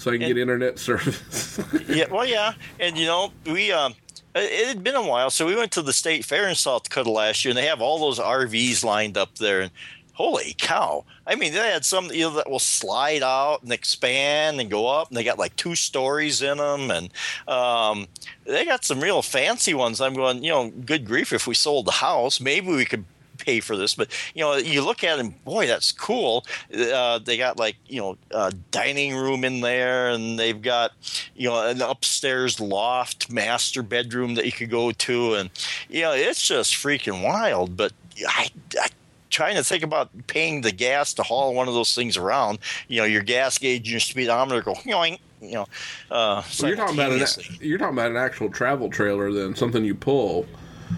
so I can get internet service. yeah, well, yeah, and you know, we um, it it had been a while, so we went to the state fair in South Dakota last year, and they have all those RVs lined up there, and holy cow! I mean, they had some you know that will slide out and expand and go up, and they got like two stories in them, and um, they got some real fancy ones. I'm going, you know, good grief! If we sold the house, maybe we could pay for this but you know you look at it boy that's cool uh, they got like you know a dining room in there and they've got you know an upstairs loft master bedroom that you could go to and you know it's just freaking wild but i, I trying to think about paying the gas to haul one of those things around you know your gas gauge and your speedometer go yoink, you know uh Well, you're talking about an you're talking about an actual travel trailer then, something you pull.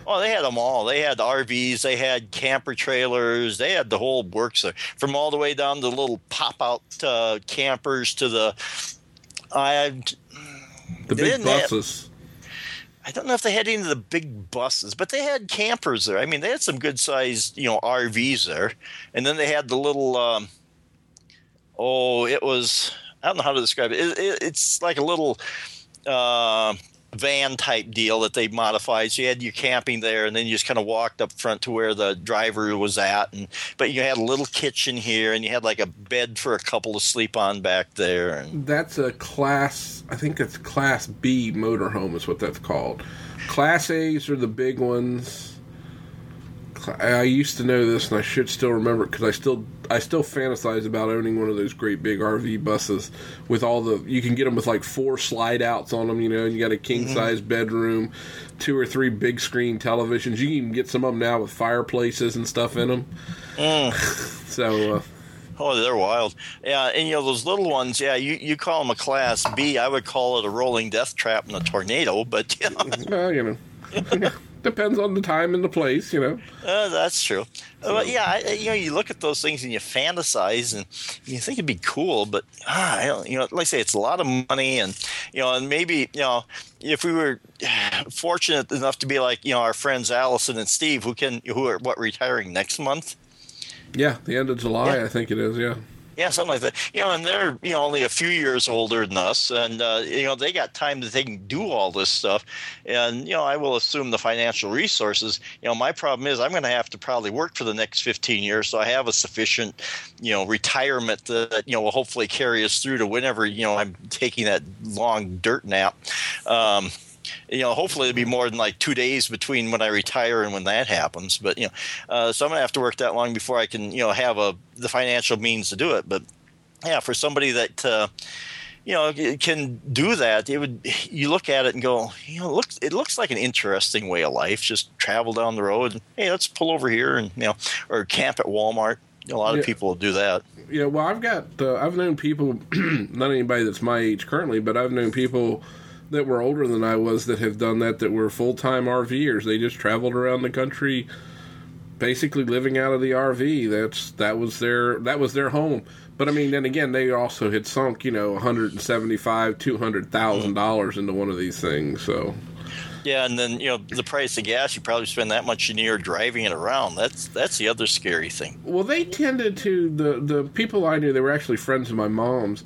Oh, they had them all. They had RVs, they had camper trailers, they had the whole works there, from all the way down to the little pop out uh, campers to the. I The big didn't have- buses. I don't know if they had any of the big buses, but they had campers there. I mean, they had some good sized, you know, RVs there, and then they had the little. Um, oh, it was. I don't know how to describe it. it, it it's like a little uh, van type deal that they modified. So you had your camping there, and then you just kind of walked up front to where the driver was at, and but you had a little kitchen here, and you had like a bed for a couple to sleep on back there, and That's a class. I think it's class B motorhome is what that's called. Class A's are the big ones. I used to know this, and I should still remember it because I still I still fantasize about owning one of those great big RV buses with all the. You can get them with like four slide outs on them, you know, and you got a king size bedroom, two or three big screen televisions. You can even get some of them now with fireplaces and stuff in them. so. Uh, Oh, they're wild. Yeah, and you know those little ones. Yeah, you, you call them a class B. I would call it a rolling death trap and a tornado. But you know, Well, you know, depends on the time and the place, you know. uh, that's true. Uh, But yeah, I, you know, you look at those things and you fantasize and you think it'd be cool, but ah, I don't, you know, like I say, it's a lot of money, and you know, and maybe you know, if we were fortunate enough to be like you know our friends Allison and Steve, who can who are what retiring next month. Yeah, the end of July, Yeah. I think it is. Yeah, Yeah, something like that. You know, and they're you know only a few years older than us, and uh, you know they got time that they can do all this stuff. And you know, I will assume the financial resources. You know, my problem is I'm going to have to probably work for the next 15 years, so I have a sufficient you know retirement that you know will hopefully carry us through to whenever you know I'm taking that long dirt nap. Um, you know, hopefully it'll be more than like two days between when I retire and when that happens. But you know, uh, so I'm gonna have to work that long before I can, you know, have a the financial means to do it. But yeah, for somebody that uh, you know can do that, it would. You look at it and go, you know, it looks it looks like an interesting way of life. Just travel down the road. And, hey, let's pull over here and you know, or camp at Walmart. A lot Yeah. of people will do that. yeah. Well, I've got uh, I've known people, not anybody that's my age currently, but I've known people that were older than I was that have done that. That were full time RVers. They just traveled around the country, basically living out of the RV. That's that was their that was their home. But I mean, then again, they also had sunk, you know, one hundred and seventy five, two hundred thousand dollars into one of these things. So Yeah, and then you know the price of gas. You probably spend that much in a year driving it around. That's that's the other scary thing. Well, they tended to the the people I knew. They were actually friends of my mom's.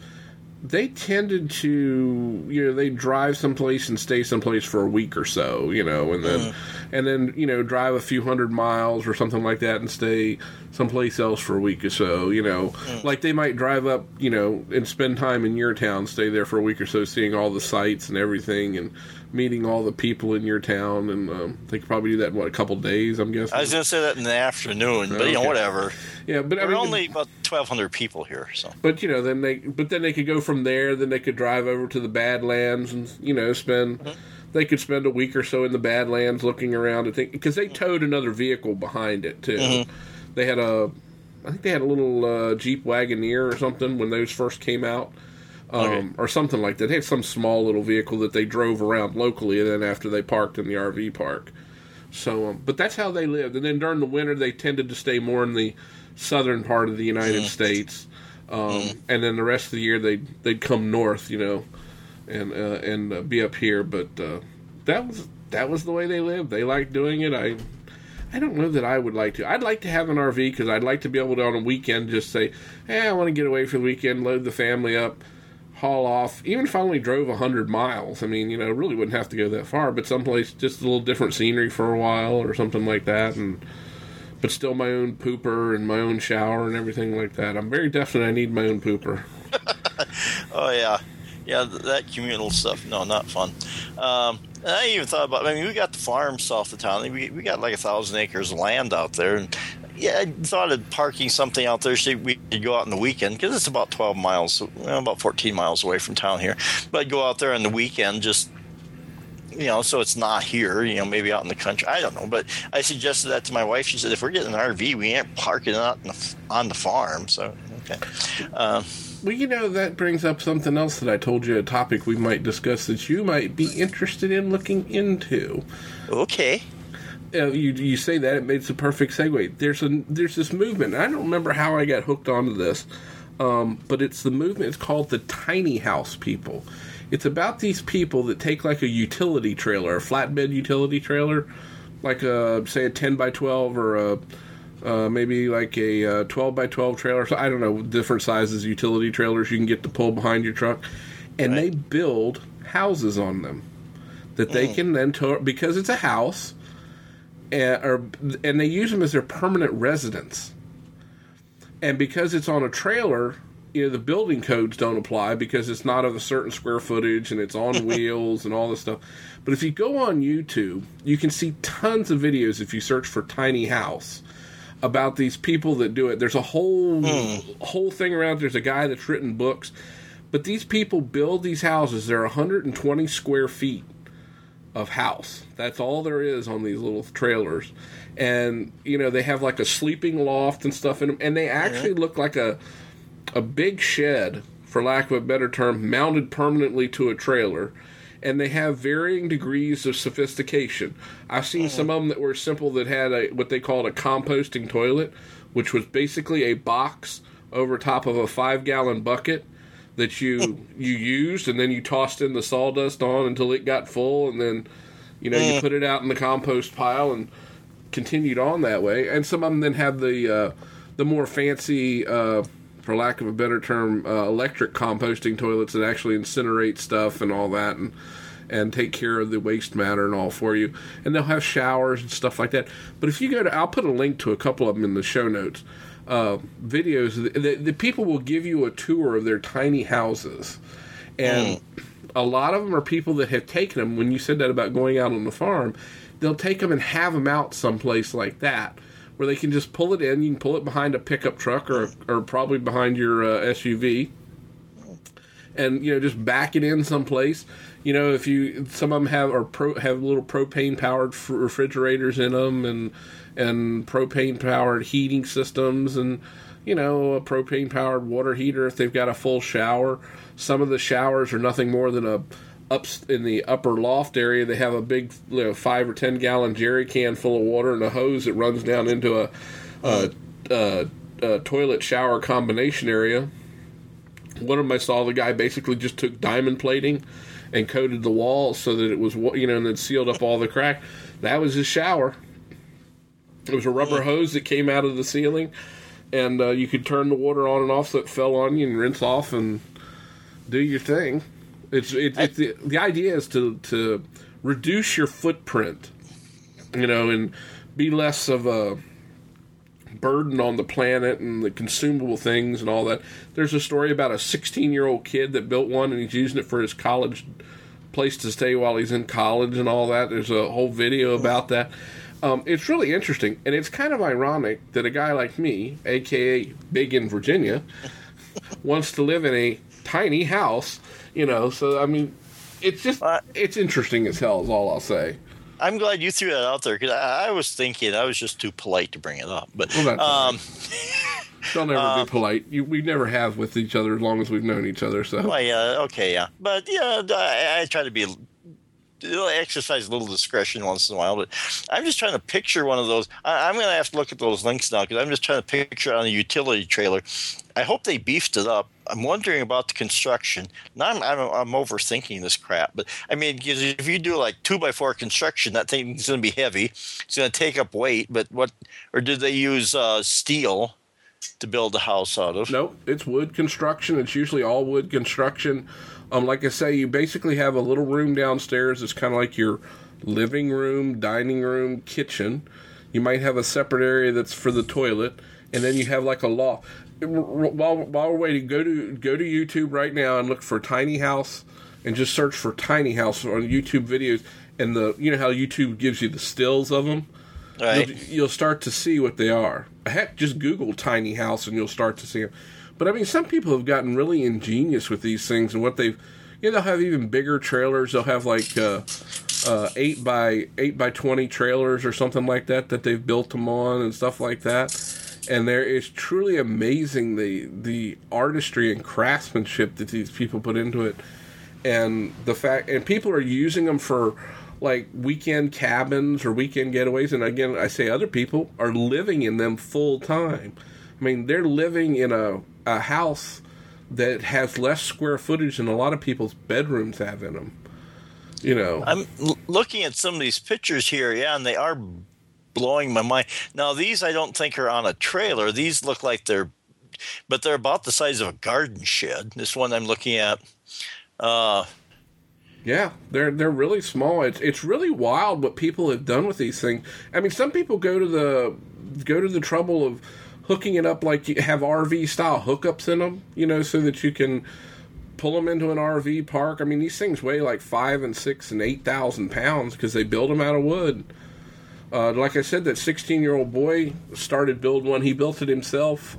They tended to, you know, they drive someplace and stay someplace for a week or so, you know, and then, mm. and then, you know, drive a few hundred miles or something like that and stay someplace else for a week or so, you know, mm. like they might drive up, you know, and spend time in your town, stay there for a week or so, seeing all the sights and everything, and meeting all the people in your town, and um, they could probably do that in what a couple days, I'm guessing. I was going to say that in the afternoon, but you know whatever. yeah, but I mean, only about twelve hundred people here, so But you know, then they but then they could go from there. Then they could drive over to the Badlands and you know spend. Mm-hmm. They could spend a week or so in the Badlands looking around and think because they towed another vehicle behind it too. Mm-hmm. They had a, I think they had a little uh, Jeep Wagoneer or something when those first came out, um, Okay. or something like that. They had some small little vehicle that they drove around locally, and then after they parked in the RV park. So, um, but that's how they lived. And then during the winter, they tended to stay more in the southern part of the United States. Um, And then the rest of the year, they'd they'd come north, you know, and uh, and uh, be up here. But uh, that was that was the way they lived. They liked doing it. I I don't know that I would like to. I'd like to have an RV because I'd like to be able to on a weekend just say, "Hey, I want to get away for the weekend, load the family up." haul off. Even if I only drove a hundred miles, I mean, you know, really wouldn't have to go that far, but someplace just a little different scenery for a while or something like that, and but still my own pooper and my own shower and everything like that. I'm very definite I need my own pooper. Oh yeah, yeah. That communal stuff, no, not fun. Um, I even thought about. I mean, we got the farm south of town. We we got like a thousand acres of land out there, and yeah, I thought of parking something out there so we could go out on the weekend because it's about twelve miles, well, about fourteen miles away from town here. But go out there on the weekend, just you know, so it's not here, you know, maybe out in the country. I don't know. But I suggested that to my wife. She said, if we're getting an RV, we ain't parking it out in the, on the farm. So, okay. Um, Well, you know, that brings up something else that I told you a topic we might discuss that you might be interested in looking into. okay. uh, you you say that it makes a perfect segue. There's a there's this movement. I don't remember how I got hooked onto this, um, but it's the movement. It's called the tiny house people. It's about these people that take like a utility trailer, a flatbed utility trailer, like a say a ten by twelve or a uh, maybe like a uh, 12 by 12 trailer. So I don't know, different sizes utility trailers you can get to pull behind your truck. And right. they build houses on them that they mm. can then tour because it's a house, and, or, and they use them as their permanent residence. And because it's on a trailer, you know the building codes don't apply because it's not of a certain square footage and it's on wheels and all this stuff. But if you go on YouTube, you can see tons of videos if you search for tiny house about these people that do it. There's a whole mm. whole thing around. There's a guy that's written books, but these people build these houses. They're 120 square feet of house. That's all there is on these little trailers, and you know they have like a sleeping loft and stuff in them, and they actually yeah. look like a a big shed, for lack of a better term, mounted permanently to a trailer and they have varying degrees of sophistication. I've seen some of them that were simple that had a what they called a composting toilet, which was basically a box over top of a five gallon bucket that you you used, and then you tossed in the sawdust on until it got full, and then you know mm. you put it out in the compost pile and continued on that way. And some of them then have the uh, the more fancy. Uh, for lack of a better term, uh, electric composting toilets that actually incinerate stuff and all that, and and take care of the waste matter and all for you. And they'll have showers and stuff like that. But if you go to, I'll put a link to a couple of them in the show notes. Uh, videos, the, the, the, people will give you a tour of their tiny houses, and mm. a lot of them are people that have taken them. When you said that about going out on the farm, they'll take them and have them out someplace like that where they can just pull it in. You can pull it behind a pickup truck or or probably behind your uh, SUV, and you know just back it in someplace. You know, if you some of them have or pro, have little propane powered refrigerators in them, and and propane powered heating systems, and you know a propane powered water heater if they've got a full shower. Some of the showers are nothing more than a up in the upper loft area, they have a big you know, five or ten gallon jerry can full of water and a hose that runs down into a, a, a, a toilet shower combination area. One of them I saw the guy basically just took diamond plating and coated the walls so that it was you know and then sealed up all the crack. That was his shower. It was a rubber hose that came out of the ceiling, and uh, you could turn the water on and off so it fell on you and rinse off and do your thing. It's it's, it's the the idea is to to reduce your footprint, you know, and be less of a burden on the planet and the consumable things and all that. There's a story about a 16 year old kid that built one and he's using it for his college place to stay while he's in college and all that. There's a whole video about that. Um, it's really interesting, and it's kind of ironic that a guy like me, aka Big in Virginia, wants to live in a tiny house you know, so I mean, it's just it's interesting as hell. Is all I'll say. I'm glad you threw that out there because I, I, was thinking I was just too polite to bring it up. But well, um, don't ever um, be polite. You, we never have with each other as long as we've known each other. So, well, yeah, okay, yeah, but yeah, I, I try to be exercise a little discretion once in a while. But I'm just trying to picture one of those. I, am going to have to look at those links now because I'm just trying to picture on a utility trailer. I hope they beefed it up. I'm wondering about the construction. Now I'm, I'm, I'm overthinking this crap, but I mean, if you do like two by four construction, that thing's going to be heavy. It's going to take up weight. But what? Or did they use uh, steel? to build a house out of. Nope, it's wood construction. It's usually all wood construction. Um, like I say, you basically have a little room downstairs. It's kind of like your living room, dining room, kitchen. You might have a separate area that's for the toilet, and then you have like a loft. While while we're waiting, go to go to YouTube right now and look for tiny house, and just search for tiny house on YouTube videos. And the you know how YouTube gives you the stills of them. Right. You'll, you'll start to see what they are. Heck, just Google tiny house and you'll start to see them. But I mean, some people have gotten really ingenious with these things and what they've. You know, they'll have even bigger trailers. They'll have like uh, uh, eight by eight by twenty trailers or something like that that they've built them on and stuff like that. And there is truly amazing the the artistry and craftsmanship that these people put into it, and the fact and people are using them for like weekend cabins or weekend getaways. And again, I say other people are living in them full time. I mean, they're living in a, a house that has less square footage than a lot of people's bedrooms have in them. You know, I'm l- looking at some of these pictures here, yeah, and they are blowing my mind. Now, these I don't think are on a trailer. These look like they're, but they're about the size of a garden shed. This one I'm looking at. Uh, yeah, they're they're really small. It's it's really wild what people have done with these things. I mean, some people go to the go to the trouble of hooking it up like you have RV style hookups in them, you know, so that you can pull them into an RV park. I mean, these things weigh like five and six and eight thousand pounds because they build them out of wood. Uh, like I said, that sixteen-year-old boy started building one. He built it himself,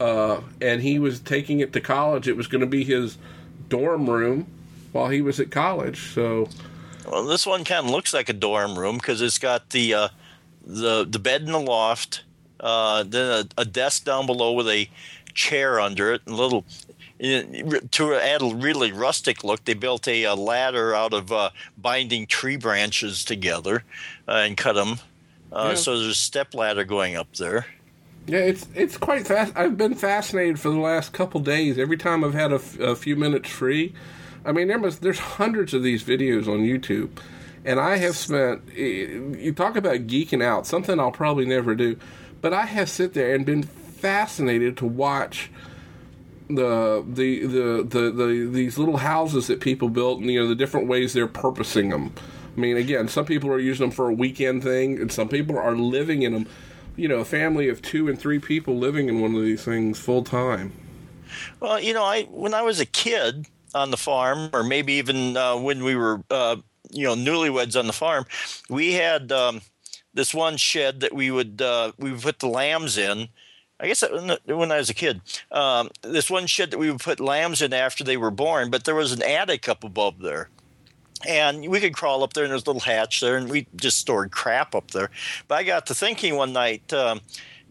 uh, and he was taking it to college. It was going to be his dorm room while he was at college. So, well, this one kind of looks like a dorm room because it's got the uh, the the bed in the loft, uh, then a, a, desk down below with a chair under it, and little to add a really rustic look, they built a, a ladder out of uh, binding tree branches together uh, and cut them. Uh, yeah. So there's a step ladder going up there. Yeah, it's it's quite fast. I've been fascinated for the last couple days. Every time I've had a, f- a few minutes free, I mean, there must, there's hundreds of these videos on YouTube, and I have spent. You talk about geeking out, something I'll probably never do, but I have sit there and been fascinated to watch the the the the, the these little houses that people built and you know the different ways they're purposing them. I mean, again, some people are using them for a weekend thing, and some people are living in them. You know, a family of two and three people living in one of these things full time. Well, you know, I when I was a kid on the farm, or maybe even uh, when we were, uh, you know, newlyweds on the farm, we had um, this one shed that we would uh, we would put the lambs in I guess when I was a kid, um, this one shed that we would put lambs in after they were born, but there was an attic up above there. And we could crawl up there, and there's a little hatch there, and we just stored crap up there. But I got to thinking one night, um,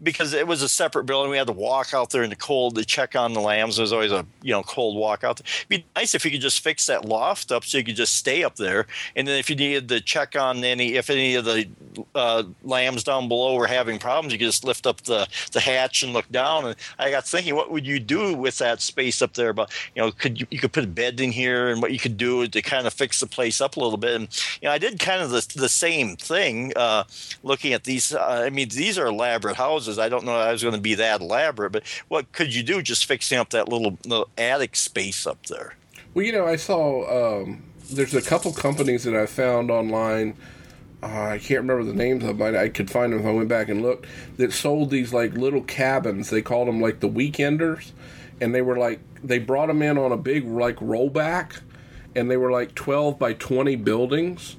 because it was a separate building. We had to walk out there in the cold to check on the lambs. There was always a you know cold walk out. There. It'd be nice if you could just fix that loft up so you could just stay up there. And then if you needed to check on any if any of the uh, lambs down below were having problems, you could just lift up the the hatch and look down. And I got thinking, what would you do with that space up there? But you know, could you, you could put a bed in here, and what you could do to kind of fix the place up a little bit. And you know, I did kind of the the same thing uh, looking at these. Uh, I mean, these are elaborate houses houses. I don't know I was going to be that elaborate, but what could you do just fixing up that little, little attic space up there? Well, you know, I saw um, there's a couple companies that I found online. Uh, I can't remember the names of them. I, I could find them if I went back and looked. That sold these like little cabins. They called them like the weekenders, and they were like they brought them in on a big like rollback, and they were like twelve by twenty buildings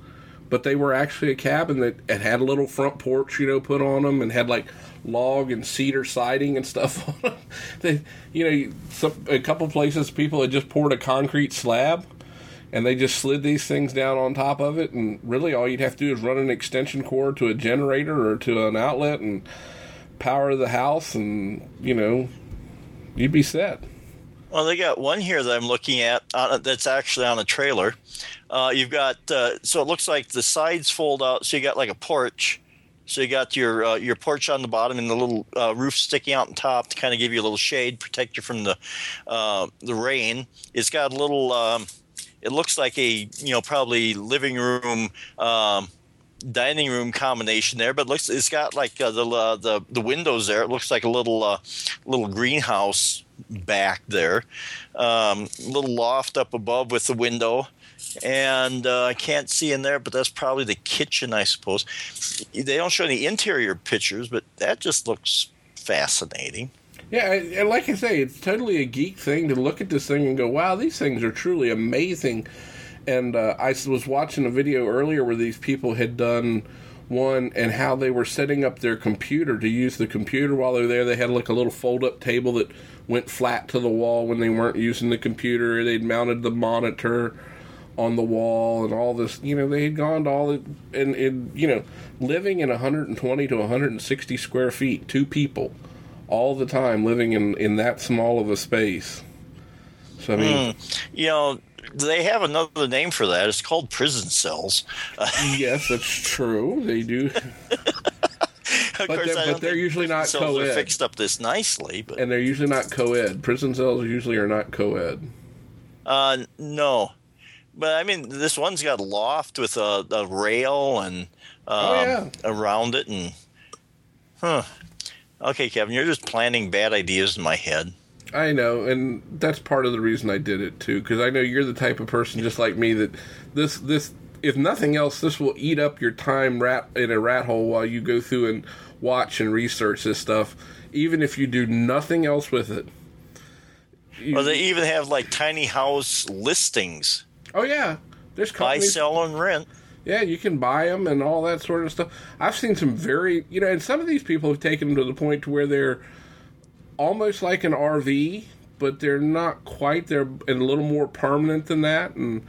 but they were actually a cabin that it had a little front porch, you know, put on them and had like log and cedar siding and stuff on them. They, you know, some, a couple places people had just poured a concrete slab and they just slid these things down on top of it. And really, all you'd have to do is run an extension cord to a generator or to an outlet and power the house, and you know, you'd be set. Well, they got one here that I'm looking at uh, that's actually on a trailer. Uh, you've got uh, so it looks like the sides fold out, so you got like a porch, so you got your uh, your porch on the bottom and the little uh, roof sticking out on top to kind of give you a little shade, protect you from the uh, the rain. It's got a little. Um, it looks like a you know probably living room. Um, dining room combination there, but looks it's got like uh, the uh, the the windows there. It looks like a little uh, little greenhouse back there. Um, little loft up above with the window and uh, I can't see in there, but that's probably the kitchen, I suppose. They don't show any interior pictures, but that just looks fascinating. Yeah, and like I say, it's totally a geek thing to look at this thing and go, "Wow, these things are truly amazing." And uh, I was watching a video earlier where these people had done one and how they were setting up their computer to use the computer while they were there. They had like a little fold-up table that went flat to the wall when they weren't using the computer. They'd mounted the monitor on the wall and all this. You know, they had gone to all the and, and you know, living in 120 to 160 square feet, two people, all the time living in in that small of a space. So I mean, mm, you know, they have another name for that. It's called prison cells. yes, that's true. They do. Of But course, they're- but they're usually not cells are co-ed. fixed up this nicely, but and they're usually not co-ed. Prison cells usually are not co-ed. uh, no. But I mean, this one's got a loft with a, a rail and um, Oh, yeah. around it, and huh. Okay, Kevin, you're just planting bad ideas in my head. I know, and that's part of the reason I did it too, because I know you're the type of person just like me that this this if nothing else, this will eat up your time rat in a rat hole while you go through and watch and research this stuff, even if you do nothing else with it. You- Well, they even have like tiny house listings: oh yeah, there's buy, companies. sell, and rent. Yeah, you can buy them and all that sort of stuff. I've seen some very, you know, and some of these people have taken them to the point to where they're almost like an RV, but they're not quite. They're and a little more permanent than that, and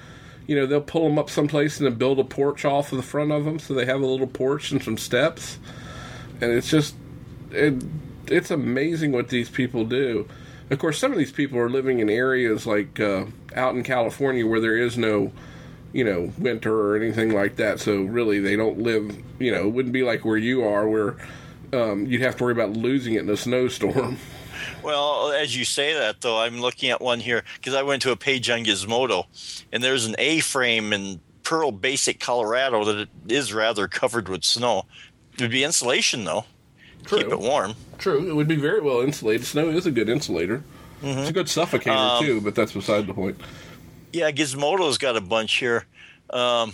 you know they'll pull them up someplace and then build a porch off of the front of them, so they have a little porch and some steps, and it's just it, it's amazing what these people do. Of course, some of these people are living in areas like uh, out in California where there is no you know, winter or anything like that. So really, they don't live. You know, it wouldn't be like where you are, where um, you'd have to worry about losing it in a snowstorm. Well, as you say that, though, I'm looking at one here because I went to a page on Gizmodo, and there's an A-frame in Pearl Basic, Colorado, that it is rather covered with snow. It'd be insulation though, keep it warm. True, it would be very well insulated. Snow is a good insulator. It's a good suffocator too, but that's beside the point. Yeah, Gizmodo's got a bunch here. Um,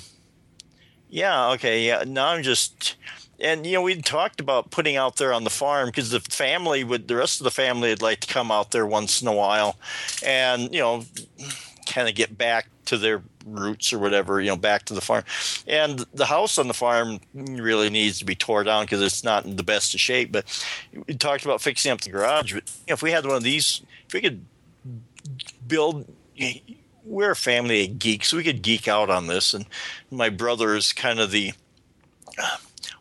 yeah, okay, yeah. Now I'm just, and you know, we talked about putting out there on the farm because the family would, the rest of the family would like to come out there once in a while, and you know, kind of get back to their roots or whatever, you know, back to the farm. And the house on the farm really needs to be tore down because it's not in the best of shape. But we talked about fixing up the garage. But if we had one of these, if we could build we're a family of geeks. We could geek out on this, and my brother is kind of the.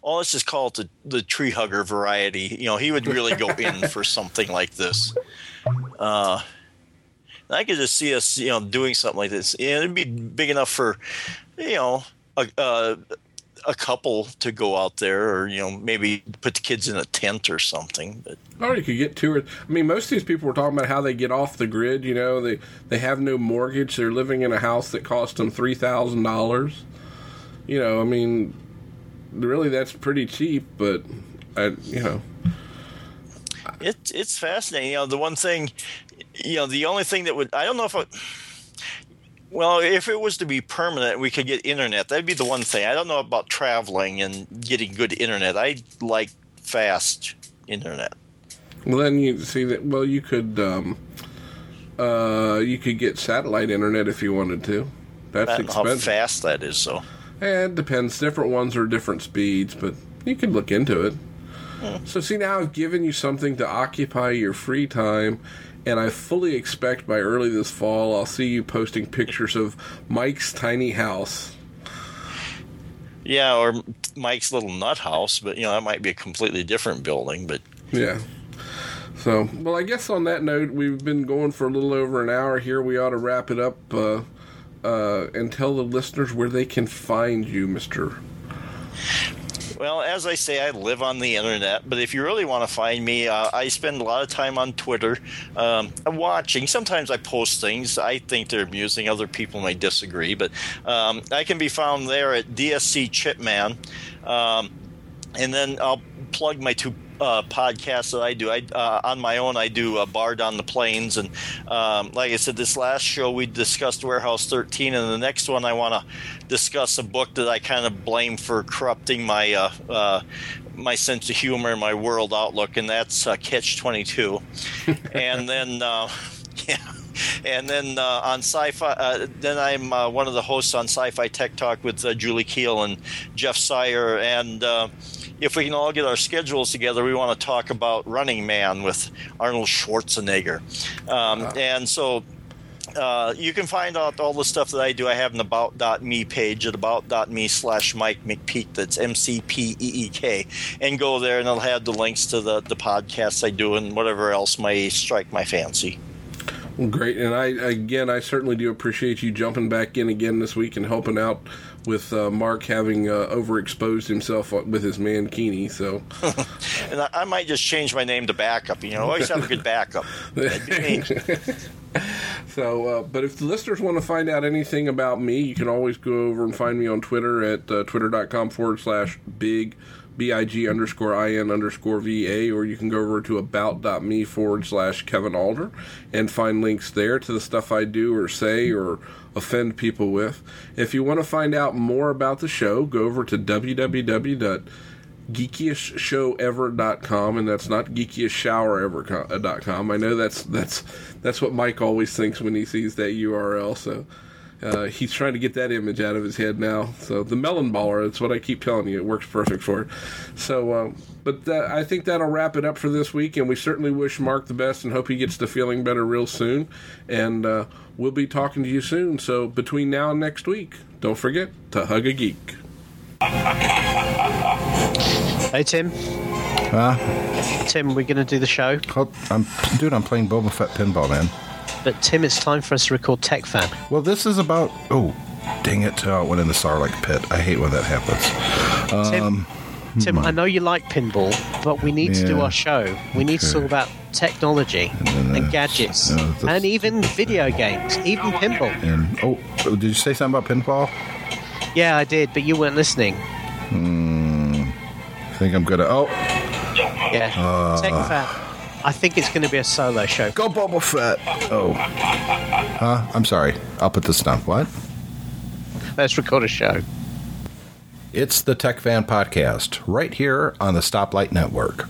Oh, let's just call it the, the tree hugger variety. You know, he would really go in for something like this. Uh, I could just see us, you know, doing something like this. And it'd be big enough for, you know, a, a, a couple to go out there, or you know, maybe put the kids in a tent or something. But Or you could get two or I mean, most of these people were talking about how they get off the grid. You know, they they have no mortgage. They're living in a house that cost them three thousand dollars. You know, I mean, really, that's pretty cheap. But I, you know, It, it's fascinating. You know, the one thing, you know, the only thing that would, I don't know if it, well, if it was to be permanent, we could get internet. That'd be the one thing. I don't know about traveling and getting good internet. I like fast internet. well then you see that. Well, you could, um, uh, you could get satellite internet if you wanted to. That's know how expensive. fast that is, so. Eh, it depends. Different ones are different speeds, but you could look into it. So, see, now I've given you something to occupy your free time, and I fully expect by early this fall I'll see you posting pictures of Mike's tiny house. Yeah, or Mike's little nut house, but, you know, that might be a completely different building, but. Yeah. So, well, I guess on that note, we've been going for a little over an hour here. We ought to wrap it up uh, uh, and tell the listeners where they can find you, Mister. Well, as I say, I live on the internet, but if you really want to find me, uh, I spend a lot of time on Twitter. Um, I'm watching. Sometimes I post things. I think they're amusing. Other people may disagree, but um, I can be found there at DSC Chipman. Um, and then I'll plug my two uh, podcasts that I do. I uh, on my own, I do uh, Bard on the Plains, and um, like I said, this last show we discussed Warehouse 13, and the next one I want to discuss a book that I kind of blame for corrupting my uh, uh, my sense of humor and my world outlook, and that's uh, Catch 22. and then, uh, yeah. And then uh, on Sci-Fi, uh, then I'm uh, one of the hosts on Sci-Fi Tech Talk with uh, Julie Keel and Jeff Sire. And uh, if we can all get our schedules together, we want to talk about Running Man with Arnold Schwarzenegger. Um, And so uh, you can find out all the stuff that I do. I have an about.me page at about.me slash Mike McPeek. That's M C P E E K. And go there and I'll have the links to the, the podcasts I do and whatever else may strike my fancy. Well, great, and I again, I certainly do appreciate you jumping back in again this week and helping out with uh, Mark having uh, overexposed himself with his mankini. So, and I, I, might just change my name to Backup. You know, always have a good backup. so, uh, but if the listeners want to find out anything about me, you can always go over and find me on Twitter at uh, twitter.com forward slash big big underscore in underscore va, or you can go over to about.me forward slash Kevin Alder and find links there to the stuff I do or say or offend people with. If you want to find out more about the show, go over to www.geekiestshowever.com and that's not geekiestshowerever.com. I know that's that's that's what Mike always thinks when he sees that URL, so uh, he's trying to get that image out of his head now. So the melon baller, that's what I keep telling you. It works perfect for it. So, uh, but that, I think that'll wrap it up for this week. And we certainly wish Mark the best and hope he gets to feeling better real soon. And uh, we'll be talking to you soon. So between now and next week, don't forget to hug a geek. Hey Tim. Huh? Tim, we're going to do the show. Oh, I'm, dude, I'm playing Boba Fett pinball, man. But Tim, it's time for us to record Tech Fan. Well, this is about. Oh, dang it! It went in the Sarlacc pit. I hate when that happens. Tim, Um, Tim, hmm. I know you like pinball, but we need to do our show. We need to talk about technology then, and uh, gadgets, uh, and even video games, even pinball. and oh, did you say something about pinball? Yeah, I did, but you weren't listening. I think I'm gonna. Oh, Yeah, Uh. Tech Fan. I think it's going to be a solo show. go Boba Fett. Oh, huh? I'm sorry. I'll put this down. What? Let's record a show. It's the Tech Fan Podcast right here on the Stoplight Network.